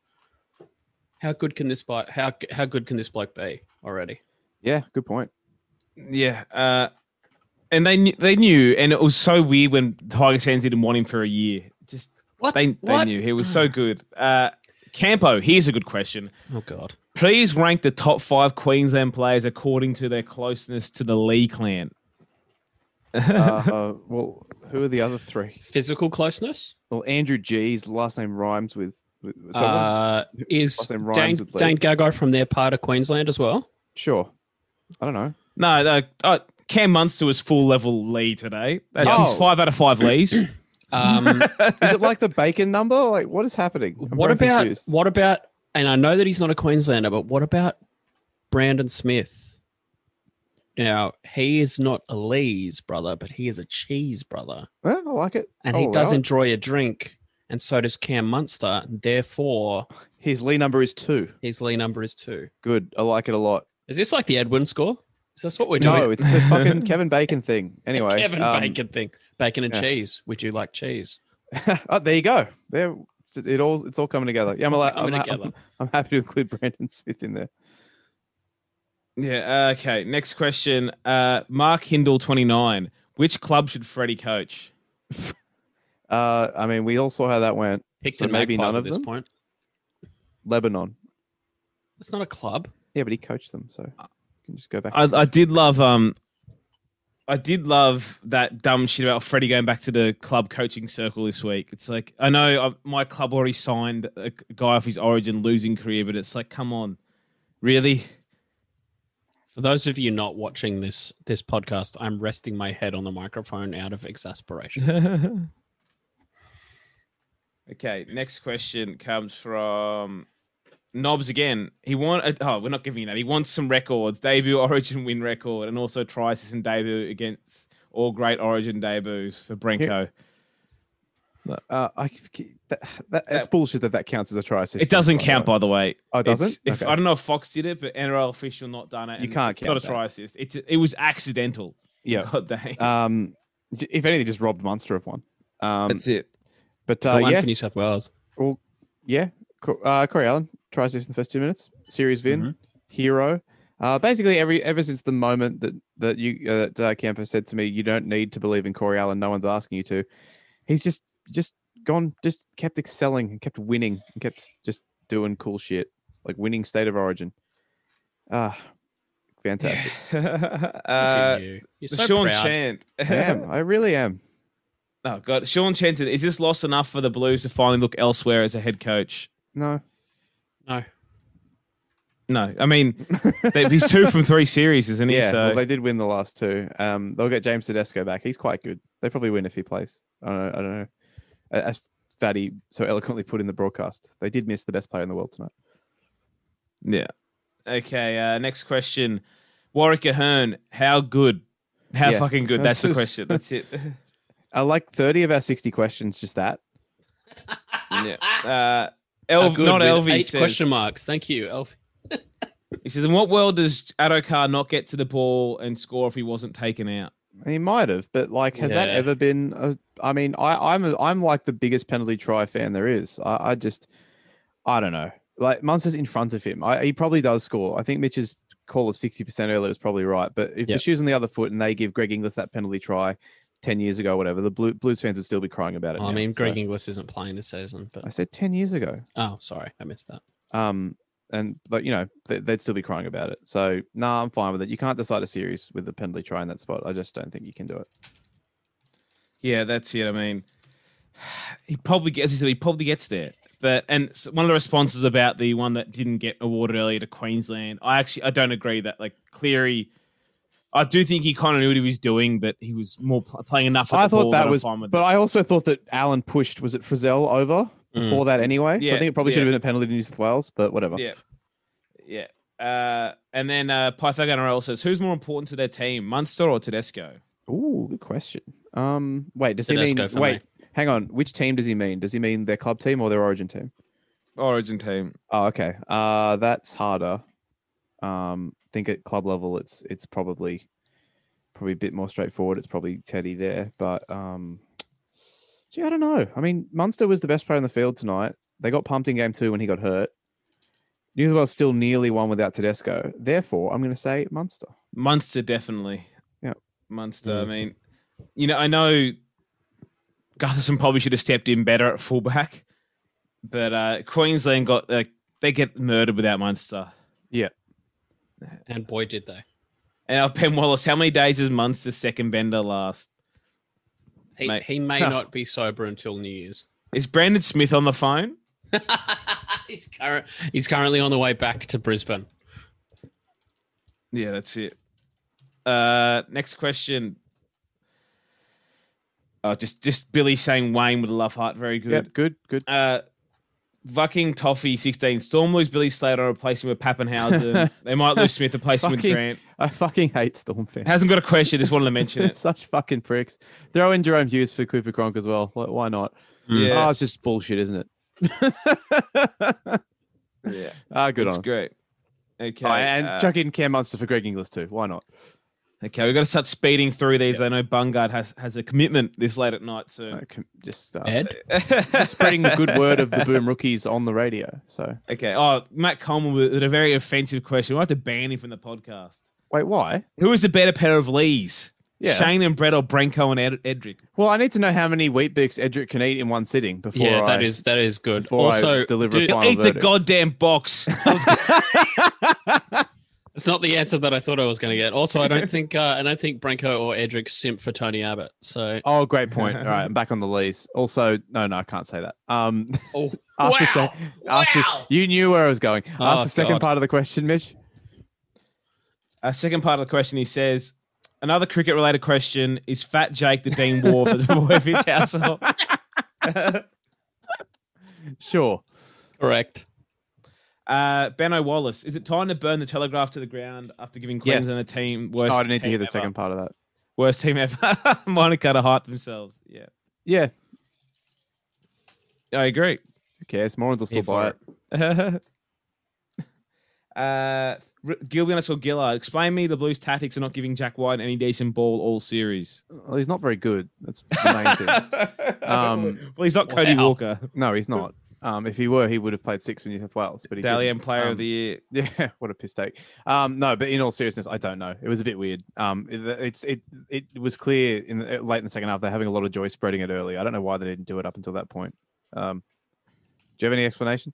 [SPEAKER 4] how good can this bloke how how good can this bloke be already?
[SPEAKER 2] yeah, good point.
[SPEAKER 3] Yeah, uh, and they knew, they knew, and it was so weird when Tigers fans didn't want him for a year. Just
[SPEAKER 4] What
[SPEAKER 3] they they
[SPEAKER 4] What?
[SPEAKER 3] knew he was so good. Uh, Campo, here's a good question.
[SPEAKER 4] Oh god.
[SPEAKER 3] Please rank the top five Queensland players according to their closeness to the Lee clan.
[SPEAKER 2] Uh, uh, (laughs) well, who are the other three?
[SPEAKER 4] Physical closeness?
[SPEAKER 2] Well, Andrew G's last name rhymes with. (laughs) with so
[SPEAKER 4] uh, is
[SPEAKER 2] Dan, name rhymes
[SPEAKER 4] Dane,
[SPEAKER 2] with Lee.
[SPEAKER 4] Dane Gagai from their part of Queensland as well?
[SPEAKER 2] sure. I don't know.
[SPEAKER 3] No, no uh, Cam Munster was full level Lee today. That's,
[SPEAKER 2] Oh.
[SPEAKER 3] He's five out of five Lees. (clears throat)
[SPEAKER 4] Um, (laughs)
[SPEAKER 2] Is it like the bacon number? Like, what is happening? I'm
[SPEAKER 4] what about
[SPEAKER 2] confused.
[SPEAKER 4] what about? And I know that he's not a Queenslander, but what about Brandon Smith? Now he is not a Lee's brother, but he is a cheese brother,
[SPEAKER 2] Well, I like it.
[SPEAKER 4] and
[SPEAKER 2] I'll
[SPEAKER 4] he does
[SPEAKER 2] it.
[SPEAKER 4] enjoy a drink, and so does Cam Munster. Therefore,
[SPEAKER 2] His Lee number is two.
[SPEAKER 4] his Lee number is two.
[SPEAKER 2] Good. I like it a lot.
[SPEAKER 4] Is this like the Edwin score? Is this what we're doing?
[SPEAKER 2] No, it's the (laughs) fucking Kevin Bacon thing. Anyway,
[SPEAKER 4] Kevin
[SPEAKER 2] um,
[SPEAKER 4] Bacon thing, bacon and
[SPEAKER 2] yeah.
[SPEAKER 4] cheese. Would you like cheese? (laughs)
[SPEAKER 2] oh, there you go. There, it's- it all it's all coming together.
[SPEAKER 4] It's
[SPEAKER 2] yeah, I'm,
[SPEAKER 4] all
[SPEAKER 2] allow-
[SPEAKER 4] coming
[SPEAKER 2] I'm,
[SPEAKER 4] together.
[SPEAKER 2] I'm, I'm happy to include Brandon Smith in there.
[SPEAKER 3] yeah. Okay. Next question. Uh, Mark Hindle, twenty nine. Which club should Freddie coach? (laughs)
[SPEAKER 2] Uh, I mean, we all saw how that went.
[SPEAKER 4] Picked
[SPEAKER 2] So
[SPEAKER 4] and
[SPEAKER 2] maybe
[SPEAKER 4] Magpies
[SPEAKER 2] none
[SPEAKER 4] at
[SPEAKER 2] of
[SPEAKER 4] this
[SPEAKER 2] them?
[SPEAKER 4] point.
[SPEAKER 2] Lebanon.
[SPEAKER 4] It's not a club.
[SPEAKER 2] Yeah, but he coached them, so you can just go back.
[SPEAKER 3] I, I did love um I did love that dumb shit about Freddie going back to the club coaching circle this week. It's like I know i my club already signed a guy off his Origin losing career, but it's like, come on, really?
[SPEAKER 4] For those of you not watching this this podcast, I'm resting my head on the microphone out of exasperation. (laughs)
[SPEAKER 3] okay, next question comes from Knobs again. He want oh, we're not giving you that. He wants some records, debut (laughs) Origin win record, and also try assist and debut against all great Origin debuts for Brenko.
[SPEAKER 2] Uh, I that, that, it's bullshit that that counts as a try assist.
[SPEAKER 3] It doesn't count, by the way.
[SPEAKER 2] Oh, it doesn't?
[SPEAKER 3] It's- If
[SPEAKER 2] Okay.
[SPEAKER 3] I don't know if Fox did it, but NRL official not done it.
[SPEAKER 2] You can't
[SPEAKER 3] It's not a
[SPEAKER 2] count that.
[SPEAKER 3] try assist. It's it was accidental.
[SPEAKER 2] Yeah. (laughs)
[SPEAKER 3] God dang.
[SPEAKER 2] Um, if anything, just robbed Munster of one. Um, That's
[SPEAKER 3] it.
[SPEAKER 2] But
[SPEAKER 4] the
[SPEAKER 2] uh,
[SPEAKER 4] one
[SPEAKER 2] yeah,
[SPEAKER 4] for New South Wales.
[SPEAKER 2] well, yeah. Uh, Corey Allen tries this in the first two minutes. Series win,
[SPEAKER 4] Mm-hmm.
[SPEAKER 2] hero. Uh, basically, every ever since the moment that that you uh, that Camper said to me, you don't need to believe in Corey Allen. No one's asking you to. He's just just gone, just kept excelling and kept winning and kept just doing cool shit. It's like winning state of origin. Ah, fantastic. (laughs)
[SPEAKER 4] Look
[SPEAKER 3] uh,
[SPEAKER 4] at you. You're
[SPEAKER 3] the
[SPEAKER 4] so
[SPEAKER 3] Sean
[SPEAKER 4] proud.
[SPEAKER 3] Chant.
[SPEAKER 2] I am. I really am.
[SPEAKER 3] Oh God, Sean Chant. Is this loss enough for the Blues to finally look elsewhere as a head coach?
[SPEAKER 2] No.
[SPEAKER 4] No.
[SPEAKER 3] No, I mean they- he's two from three series, isn't he?
[SPEAKER 2] Yeah,
[SPEAKER 3] so
[SPEAKER 2] well, they did win the last two. Um, they'll get James Tedesco back. He's quite good. They probably win if he plays. I don't know. I don't know. As Fatty so eloquently put in the broadcast, they did miss the best player in the world tonight.
[SPEAKER 3] yeah. Okay. Uh, next question. Warwick Ahern, how good? How
[SPEAKER 2] Yeah.
[SPEAKER 3] fucking good? That's the (laughs) question. That's it. (laughs)
[SPEAKER 2] I like 30 of our 60 questions, just that. (laughs)
[SPEAKER 3] yeah. Uh, Elv,
[SPEAKER 4] good,
[SPEAKER 3] not
[SPEAKER 4] with
[SPEAKER 3] Elvie
[SPEAKER 4] Eight
[SPEAKER 3] says.
[SPEAKER 4] question marks. Thank you, Elf. (laughs)
[SPEAKER 3] He says, "In what world does Addo-Carr not get to the ball and score if he wasn't taken out?"
[SPEAKER 2] He might have, but like, has that ever been? A, I mean, I, I'm a, I'm like the biggest penalty try fan there is. I, I just, I don't know. Like Munster's in front of him. I, he probably does score. I think Mitch's call of sixty percent earlier is probably right. But if the
[SPEAKER 4] Yep.
[SPEAKER 2] shoe's on the other foot and they give Greg Inglis that penalty try ten years ago, whatever, the Blue, Blues fans would still be crying about it.
[SPEAKER 4] I
[SPEAKER 2] now.
[SPEAKER 4] mean,
[SPEAKER 2] So-
[SPEAKER 4] Greg Inglis isn't playing this season, but
[SPEAKER 2] I said ten years ago.
[SPEAKER 4] oh, sorry, I missed that.
[SPEAKER 2] Um, and but you know they, they'd still be crying about it. So no, nah, I'm fine with it. You can't decide a series with the penalty try in that spot. I just don't think you can do it.
[SPEAKER 3] Yeah, that's it. I mean, he probably gets. He said he probably gets there. But and one of the responses about the one that didn't get awarded earlier to Queensland, I actually I don't agree that like Cleary. I do think he kind of knew what he was doing, but he was more pl- playing enough. At
[SPEAKER 2] I
[SPEAKER 3] the ball
[SPEAKER 2] thought that was,
[SPEAKER 3] fine with
[SPEAKER 2] but I also thought that Alan pushed. Was it Frizell over before that anyway? so
[SPEAKER 3] Mm.
[SPEAKER 2] I think it probably should have been a penalty to New South Wales, but whatever.
[SPEAKER 3] Yeah. Yeah. Uh, and then uh, Pythagorean RL says, who's more important to their team, Munster or Tedesco?
[SPEAKER 2] Ooh, good question. Um, wait, does he mean? Wait,
[SPEAKER 4] me.
[SPEAKER 2] hang on. Which team does he mean? Does he mean their club team or their Origin team?
[SPEAKER 3] Origin team.
[SPEAKER 2] Oh, okay. Uh, that's harder. Um, I think at club level, it's it's probably probably a bit more straightforward. It's probably Teddy there, but um, (tsk) gee, I don't know. I mean, Munster was the best player on the field tonight. They got pumped in game two when he got hurt. New South Wales still nearly won without Tedesco. Therefore, I'm going to say Munster.
[SPEAKER 3] Munster, definitely.
[SPEAKER 2] Yeah.
[SPEAKER 3] Munster. I mean, you know, I know Gutherson probably should have stepped in better at fullback, but uh, Queensland got, like, they get murdered without Munster.
[SPEAKER 4] And boy, did they.
[SPEAKER 3] And uh, Ben Wallace, how many days does Munster's second bender last?
[SPEAKER 4] He,
[SPEAKER 3] Mate.
[SPEAKER 4] he may not be sober until New Year's.
[SPEAKER 3] Is Brandon Smith on the phone? (laughs)
[SPEAKER 4] he's, current, he's currently on the way back to Brisbane.
[SPEAKER 3] Yeah, that's it. Uh, next question. Oh, just just Billy saying Wayne with a love heart. Very good.
[SPEAKER 2] Yep, good, good.
[SPEAKER 3] Uh, Fucking Toffee 16. Storm lose Billy Slater, replace him with Papenhuyzen. (laughs) they might lose Smith, replace him with Grant.
[SPEAKER 2] I fucking hate Storm fans.
[SPEAKER 3] Hasn't got a question, just wanted to mention (laughs) it.
[SPEAKER 2] Such fucking pricks. Throw in Jahrome Hughes for Cooper Cronk as well. Like, why not?
[SPEAKER 3] Yeah.
[SPEAKER 2] Oh, it's just bullshit, isn't it? (laughs)
[SPEAKER 3] yeah.
[SPEAKER 2] Ah, good
[SPEAKER 3] That's
[SPEAKER 2] on.
[SPEAKER 3] great. Okay.
[SPEAKER 2] Oh, and
[SPEAKER 3] uh,
[SPEAKER 2] chuck in Cam Munster for Greg Inglis too. Why not?
[SPEAKER 3] Okay, we've got to start speeding through these. I know Bungard has, has a commitment this late at night
[SPEAKER 2] so
[SPEAKER 3] soon.
[SPEAKER 2] com- just uh,
[SPEAKER 4] Ed? (laughs)
[SPEAKER 2] spreading the good word of the Boom rookies on the radio. So
[SPEAKER 3] okay. Oh, Matt Coleman with with a very offensive question. We'll have to ban him from the podcast.
[SPEAKER 2] wait, why?
[SPEAKER 3] Who is a better pair of Lees?
[SPEAKER 2] Yeah.
[SPEAKER 3] Shane and Brett or Brenko and Ed- Edrick?
[SPEAKER 2] Well, I need to know how many wheat bix Edrick can eat in one sitting before.
[SPEAKER 4] yeah, that
[SPEAKER 2] I-
[SPEAKER 4] is that is good.
[SPEAKER 2] before I
[SPEAKER 4] Also,
[SPEAKER 2] deliver a
[SPEAKER 4] do-
[SPEAKER 2] final
[SPEAKER 3] Eat the goddamn box. (laughs) (laughs)
[SPEAKER 4] it's not the answer that I thought I was going to get. Also, I don't (laughs) think uh, I don't think Brenko or Edrick simp for Tony Abbott. So,
[SPEAKER 2] Oh, great point. (laughs) All right, I'm back on the lease. Also, no, no, I can't say that. Um,
[SPEAKER 4] oh, (laughs)
[SPEAKER 2] ask the se-
[SPEAKER 4] wow,
[SPEAKER 2] the-
[SPEAKER 4] wow.
[SPEAKER 2] you knew where I was going. Ask
[SPEAKER 4] Oh,
[SPEAKER 2] the second
[SPEAKER 4] God.
[SPEAKER 2] part of the question, Mitch.
[SPEAKER 3] Uh, second part of the question, he says, another cricket related question is Fat Jake the Dean Waugh for the Boyovich household?
[SPEAKER 2] Sure.
[SPEAKER 4] correct.
[SPEAKER 3] Uh, Benno Wallace, is it time to burn the Telegraph to the ground after giving
[SPEAKER 2] Yes.
[SPEAKER 3] Queensland a team
[SPEAKER 2] Oh,
[SPEAKER 3] worst?
[SPEAKER 2] I need to
[SPEAKER 3] team
[SPEAKER 2] hear the
[SPEAKER 3] ever?
[SPEAKER 2] second part of that.
[SPEAKER 3] Worst team ever. Monica to hype themselves. Yeah,
[SPEAKER 2] Yeah.
[SPEAKER 3] I agree.
[SPEAKER 2] Who cares? Morons will still
[SPEAKER 4] Here for
[SPEAKER 2] buy it. (laughs)
[SPEAKER 3] uh, Gilbert or Gillard, explain me the Blues' tactics of not giving Jack Wighton any decent ball all series.
[SPEAKER 2] Well, he's not very good. That's the main thing. (laughs) Um,
[SPEAKER 3] well, he's not Cody
[SPEAKER 4] Wow.
[SPEAKER 3] Walker,
[SPEAKER 2] No, he's not. Um, if he were, he would have played six for New South Wales. But he
[SPEAKER 3] Dally M
[SPEAKER 2] didn't.
[SPEAKER 3] Player
[SPEAKER 2] Um,
[SPEAKER 3] of the Year. (laughs)
[SPEAKER 2] Yeah, what a piss take. Um, no, but in all seriousness, I don't know. It was a bit weird. Um, it, it's it it was clear in the, late in the second half they're having a lot of joy spreading it early. I don't know why they didn't do it up until that point. Um, do you have any explanation?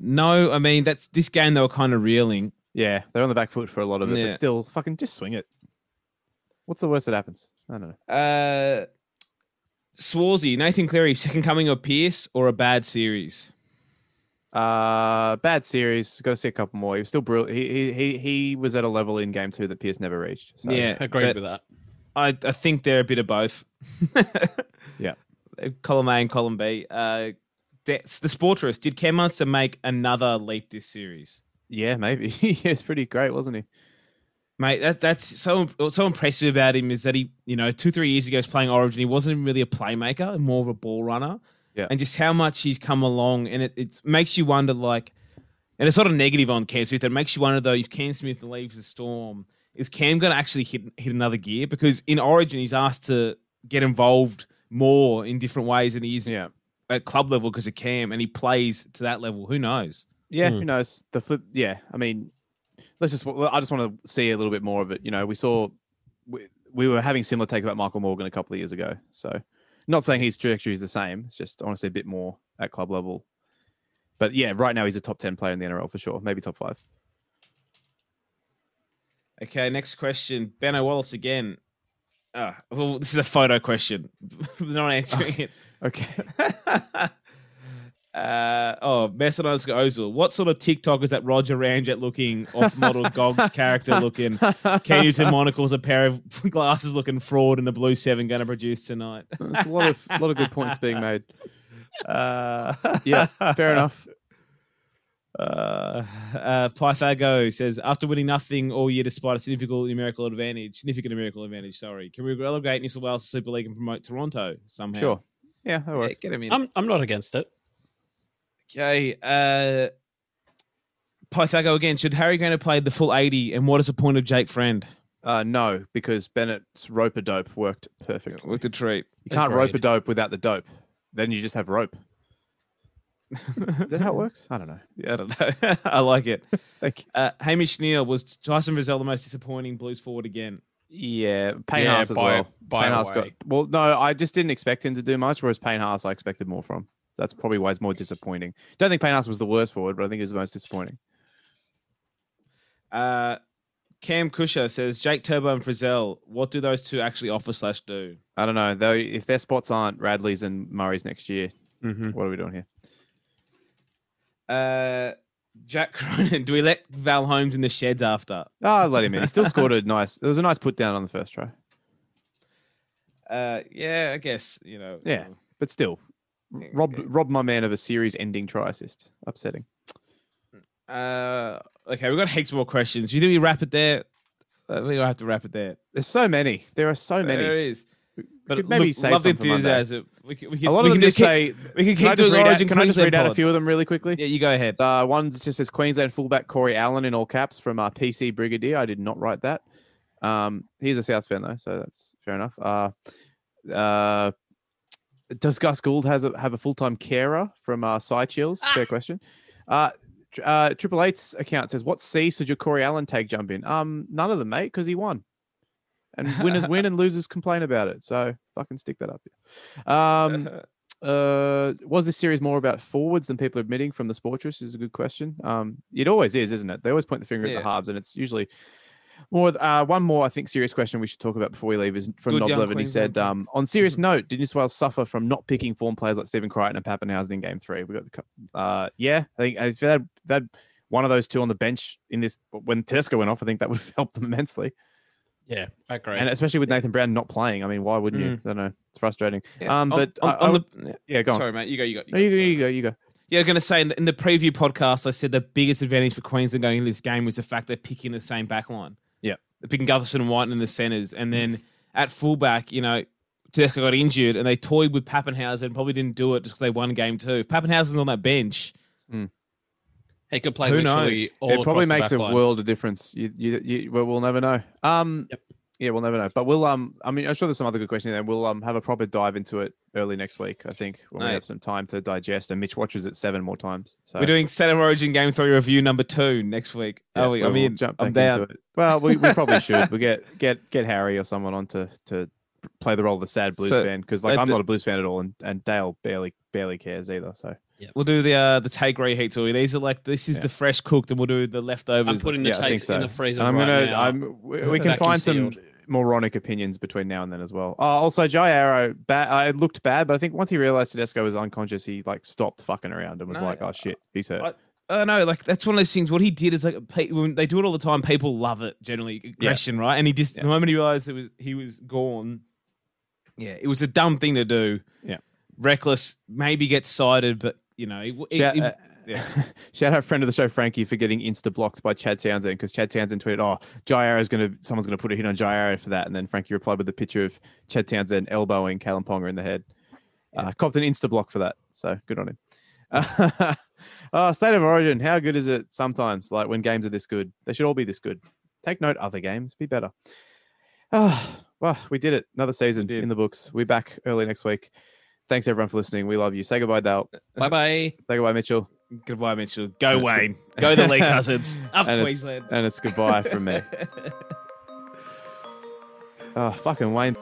[SPEAKER 3] No, I mean that's this game they were kind of reeling.
[SPEAKER 2] Yeah, they're on the back foot for a lot of it,
[SPEAKER 3] Yeah.
[SPEAKER 2] but still, fucking just swing it. What's the worst that happens? I don't know.
[SPEAKER 3] Uh, Swarzy, Nathan Cleary, second coming of Pearce or a bad series?
[SPEAKER 2] Uh, bad series. Got to see a couple more. He was still brilliant. He, he he he was at a level in game two that Pierce never reached. So.
[SPEAKER 3] yeah,
[SPEAKER 4] Agreed
[SPEAKER 3] but
[SPEAKER 4] with that.
[SPEAKER 3] I, I think they're a bit of both. (laughs)
[SPEAKER 2] Yeah.
[SPEAKER 3] Column A and column B. Uh, De- the Sportress, did Ken Munster make another leap this series?
[SPEAKER 2] yeah, maybe. (laughs) he was pretty great, wasn't he?
[SPEAKER 3] Mate, that that's so what's so impressive about him is that he, you know, two three years ago, was playing Origin. He wasn't really a playmaker, more of a ball runner.
[SPEAKER 2] Yeah.
[SPEAKER 3] and just how much he's come along, and it, it makes you wonder, like, and it's sort of negative on Cam Smith. It makes you wonder though, if Cam Smith leaves the Storm, is Cam going to actually hit hit another gear? Because in Origin, he's asked to get involved more in different ways than he is
[SPEAKER 2] Yeah.
[SPEAKER 3] at club level because of Cam, and he plays to that level. Who knows?
[SPEAKER 2] Yeah,
[SPEAKER 4] Hmm.
[SPEAKER 2] who knows? The flip. Yeah, I mean, let's just. I just want to see a little bit more of it. You know, we saw we, we were having similar take about Michael Morgan a couple of years ago. So, not saying his trajectory is the same. It's just I want to see a bit more at club level. But yeah, right now he's a top ten player in the NRL for sure. Maybe top five.
[SPEAKER 3] Okay, next question. Benno Wallace again. Ah, well, this is a photo question. (laughs) Not answering (laughs) it.
[SPEAKER 2] Okay. (laughs)
[SPEAKER 3] Uh, oh, Messinose Ozil. What sort of TikTok is that Roger Ramjet looking off model (laughs) Gogs character looking? Can use and monocles, a pair of (laughs) glasses looking fraud in the blue seven going to produce tonight.
[SPEAKER 2] There's a lot of a lot of good points being made. (laughs)
[SPEAKER 3] Uh,
[SPEAKER 2] Yeah, fair enough.
[SPEAKER 3] Uh, uh, Pythago says after winning nothing all year despite a significant numerical advantage, significant numerical advantage. Sorry, can we relegate New South Wales to Super League and promote Toronto somehow?
[SPEAKER 2] Sure. Yeah, that
[SPEAKER 3] Yeah, get him in.
[SPEAKER 4] I'm I'm not against it.
[SPEAKER 3] Okay. Uh, Pythago again. Should Harry going to play the full 80? And what is the point of Jake Friend?
[SPEAKER 2] Uh, no, because Bennett's rope a dope worked perfect.
[SPEAKER 3] With the treat.
[SPEAKER 2] You can't rope a dope without the dope. Then you just have rope. (laughs) Is that how it works? I don't know.
[SPEAKER 3] Yeah, I don't know. (laughs) I like it. (laughs)
[SPEAKER 2] Thank you.
[SPEAKER 3] Uh, Hamish Neal was Tyson Frizell the most disappointing Blues forward again.
[SPEAKER 2] Yeah, Payne
[SPEAKER 4] Yeah,
[SPEAKER 2] Haas as
[SPEAKER 4] by-
[SPEAKER 2] well.
[SPEAKER 4] by
[SPEAKER 2] Payne
[SPEAKER 4] a
[SPEAKER 2] Haas got well. No, I just didn't expect him to do much. Whereas Payne Haas, I expected more from. That's probably why it's more disappointing. Don't think Payne Haas was the worst forward, but I think he was the most disappointing.
[SPEAKER 3] Uh, Cam Kusher says Jake Turbo and Frizell. What do those two actually offer slash do?
[SPEAKER 2] I don't know though. If their spots aren't Radley's and Murray's next year,
[SPEAKER 4] Mm-hmm.
[SPEAKER 2] what are we doing here?
[SPEAKER 3] Uh, Jack (laughs) Cronin. Do we let Val Holmes in the sheds after?
[SPEAKER 2] Oh, let him in. He still scored a nice. There was a nice put down on the first try,
[SPEAKER 3] Uh, yeah, I guess you know.
[SPEAKER 2] Yeah. but still,
[SPEAKER 3] Yeah,
[SPEAKER 2] rob my man of a series-ending try assist. Upsetting.
[SPEAKER 3] Uh, okay, we've got heaps more questions. Do you think we wrap it there? I think we'll have to wrap it there.
[SPEAKER 2] There's so many. There are so many.
[SPEAKER 3] There is.
[SPEAKER 2] We
[SPEAKER 3] But
[SPEAKER 2] maybe
[SPEAKER 3] look,
[SPEAKER 2] save
[SPEAKER 3] love the
[SPEAKER 2] some for Monday.
[SPEAKER 3] enthusiasm. We can, we can,
[SPEAKER 2] A lot
[SPEAKER 3] we
[SPEAKER 2] of
[SPEAKER 3] can
[SPEAKER 2] them just
[SPEAKER 3] keep-
[SPEAKER 2] say.
[SPEAKER 3] we can
[SPEAKER 2] Can
[SPEAKER 3] keep doing
[SPEAKER 2] read, out,
[SPEAKER 3] Origin
[SPEAKER 2] can I just read
[SPEAKER 3] Queensland
[SPEAKER 2] out a few of them really quickly?
[SPEAKER 3] Yeah, you go ahead.
[SPEAKER 2] Uh, one just says Queensland fullback Corey Allen in all caps from uh, PC Brigadier. I did not write that. Um, he's a South fan though, so that's fair enough. Uh, uh, does Gus Gould has a, have a full time carer from uh, Side Chills? Fair question. Uh, uh, Triple Eight's account says, "What C should your Corey Allen tag jump in?" Um, none of them, mate, because he won. And winners win and (laughs) losers complain about it. So fucking stick that up. Um, (laughs) uh, was this series more about forwards than people admitting from the Sportress? Is a good question. Um, it always is, isn't it? They always point the finger at the halves, and it's usually more. Uh, one more, I think, serious question we should talk about before we leave is from
[SPEAKER 3] Good
[SPEAKER 2] Nob
[SPEAKER 3] young
[SPEAKER 2] Levin. He said, um, "On serious note, did New South Wales suffer from not picking form players like Stephen Crichton and Papenhuyzen in Game Three? We got the, cou- uh, yeah, I think if they had, they had one of those two on the bench in this when Tedesco went off, I think that (laughs) would have helped them immensely.
[SPEAKER 4] Yeah, I agree.
[SPEAKER 2] And especially with Nathan Brown not playing, I mean, why wouldn't you? I don't know. It's frustrating.
[SPEAKER 3] Yeah,
[SPEAKER 2] Um, but
[SPEAKER 3] on,
[SPEAKER 2] I-
[SPEAKER 3] on
[SPEAKER 2] I
[SPEAKER 3] the
[SPEAKER 2] Yeah, go on.
[SPEAKER 3] sorry, mate. You go. You go.
[SPEAKER 2] No, you go,
[SPEAKER 3] sorry.
[SPEAKER 2] you go, you go.
[SPEAKER 3] Yeah, I'm going to say in the, in the preview podcast, I said the biggest advantage for Queensland going into this game was the fact they're picking the same back line.
[SPEAKER 2] Yeah.
[SPEAKER 3] Picking Gutherson and Wighton in the centres. And then at fullback, you know, Tedesco got injured and they toyed with Papenhuyzen and probably didn't do it just because they won game two. If Papenhuyzen's on that bench,
[SPEAKER 4] he could play
[SPEAKER 3] Who knows?
[SPEAKER 4] all
[SPEAKER 2] it probably makes a
[SPEAKER 4] line.
[SPEAKER 2] world of difference. You, you, you, well, we'll never know. Um,
[SPEAKER 4] Yep.
[SPEAKER 2] Yeah, we'll never know. But we'll, um, I mean, I'm sure there's some other good questions there. We'll, um, have a proper dive into it early next week. I think when we
[SPEAKER 3] Mate.
[SPEAKER 2] have some time to digest. And Mitch watches it seven more times. So
[SPEAKER 3] we're doing State of Origin Game 3 review number two next week.
[SPEAKER 2] yeah,
[SPEAKER 3] oh, we, I
[SPEAKER 2] we'll- we'll
[SPEAKER 3] mean,
[SPEAKER 2] jump
[SPEAKER 3] I'm
[SPEAKER 2] back
[SPEAKER 3] down.
[SPEAKER 2] into it. Well, we, we probably (laughs) should. We get get get Harry or someone on to to play the role of the sad Blues
[SPEAKER 3] So,
[SPEAKER 2] fan because like
[SPEAKER 3] uh,
[SPEAKER 2] I'm not a Blues fan at all, and, and Dale barely barely cares either. So
[SPEAKER 3] We'll do the uh, the take reheats. Or these are like, this is
[SPEAKER 2] Yeah.
[SPEAKER 3] the fresh cooked, and we'll do the leftovers.
[SPEAKER 4] I'm putting the
[SPEAKER 2] yeah, I think
[SPEAKER 4] takes
[SPEAKER 2] so.
[SPEAKER 4] in the freezer
[SPEAKER 2] I'm
[SPEAKER 4] right
[SPEAKER 2] gonna.
[SPEAKER 4] now.
[SPEAKER 2] I'm. We, we can
[SPEAKER 4] Vacuum
[SPEAKER 2] find some
[SPEAKER 4] sealed.
[SPEAKER 2] Moronic opinions between now and then as well. Uh, also, Jai Arrow, bad. I looked bad, but I think once he realized Tedesco was unconscious, he like stopped fucking around and was
[SPEAKER 3] No,
[SPEAKER 2] like, "Oh shit, he's hurt."
[SPEAKER 3] I- Uh, no, like that's one of those things. What he did is like when they do it all the time. People love it generally, aggression, right? And he just
[SPEAKER 2] Yeah.
[SPEAKER 3] the moment he realized it was he was gone. Yeah, it was a dumb thing to do.
[SPEAKER 2] Yeah.
[SPEAKER 3] reckless. Maybe get cited, but you know, it, it,
[SPEAKER 2] uh,
[SPEAKER 3] Yeah. (laughs)
[SPEAKER 2] Shout out friend of the show Frankie for getting insta blocked by Chad Townsend because Chad Townsend tweeted, "Oh, Jai is gonna someone's gonna put a hit on Jai Arrow for that," and then Frankie replied with a picture of Chad Townsend elbowing Kalyn Ponga in the head. Uh, copped an insta block for that, so good on him. Uh, (laughs) State of Origin, how good is it sometimes? Like when games are this good, they should all be this good. Take note, other games, be better. (sighs) Well, we did it. Another season in the books. We're back early next week. Thanks everyone for listening. We love you. Say goodbye, Dale.
[SPEAKER 4] Bye bye. (laughs)
[SPEAKER 2] Say goodbye, Mitchell.
[SPEAKER 3] Goodbye, Mitchell. Go
[SPEAKER 2] good.
[SPEAKER 3] Wayne. Go the Lee Cousins. Up
[SPEAKER 2] and, it's,
[SPEAKER 3] Queensland.
[SPEAKER 2] and it's goodbye from me. (laughs) Oh, fucking Wayne.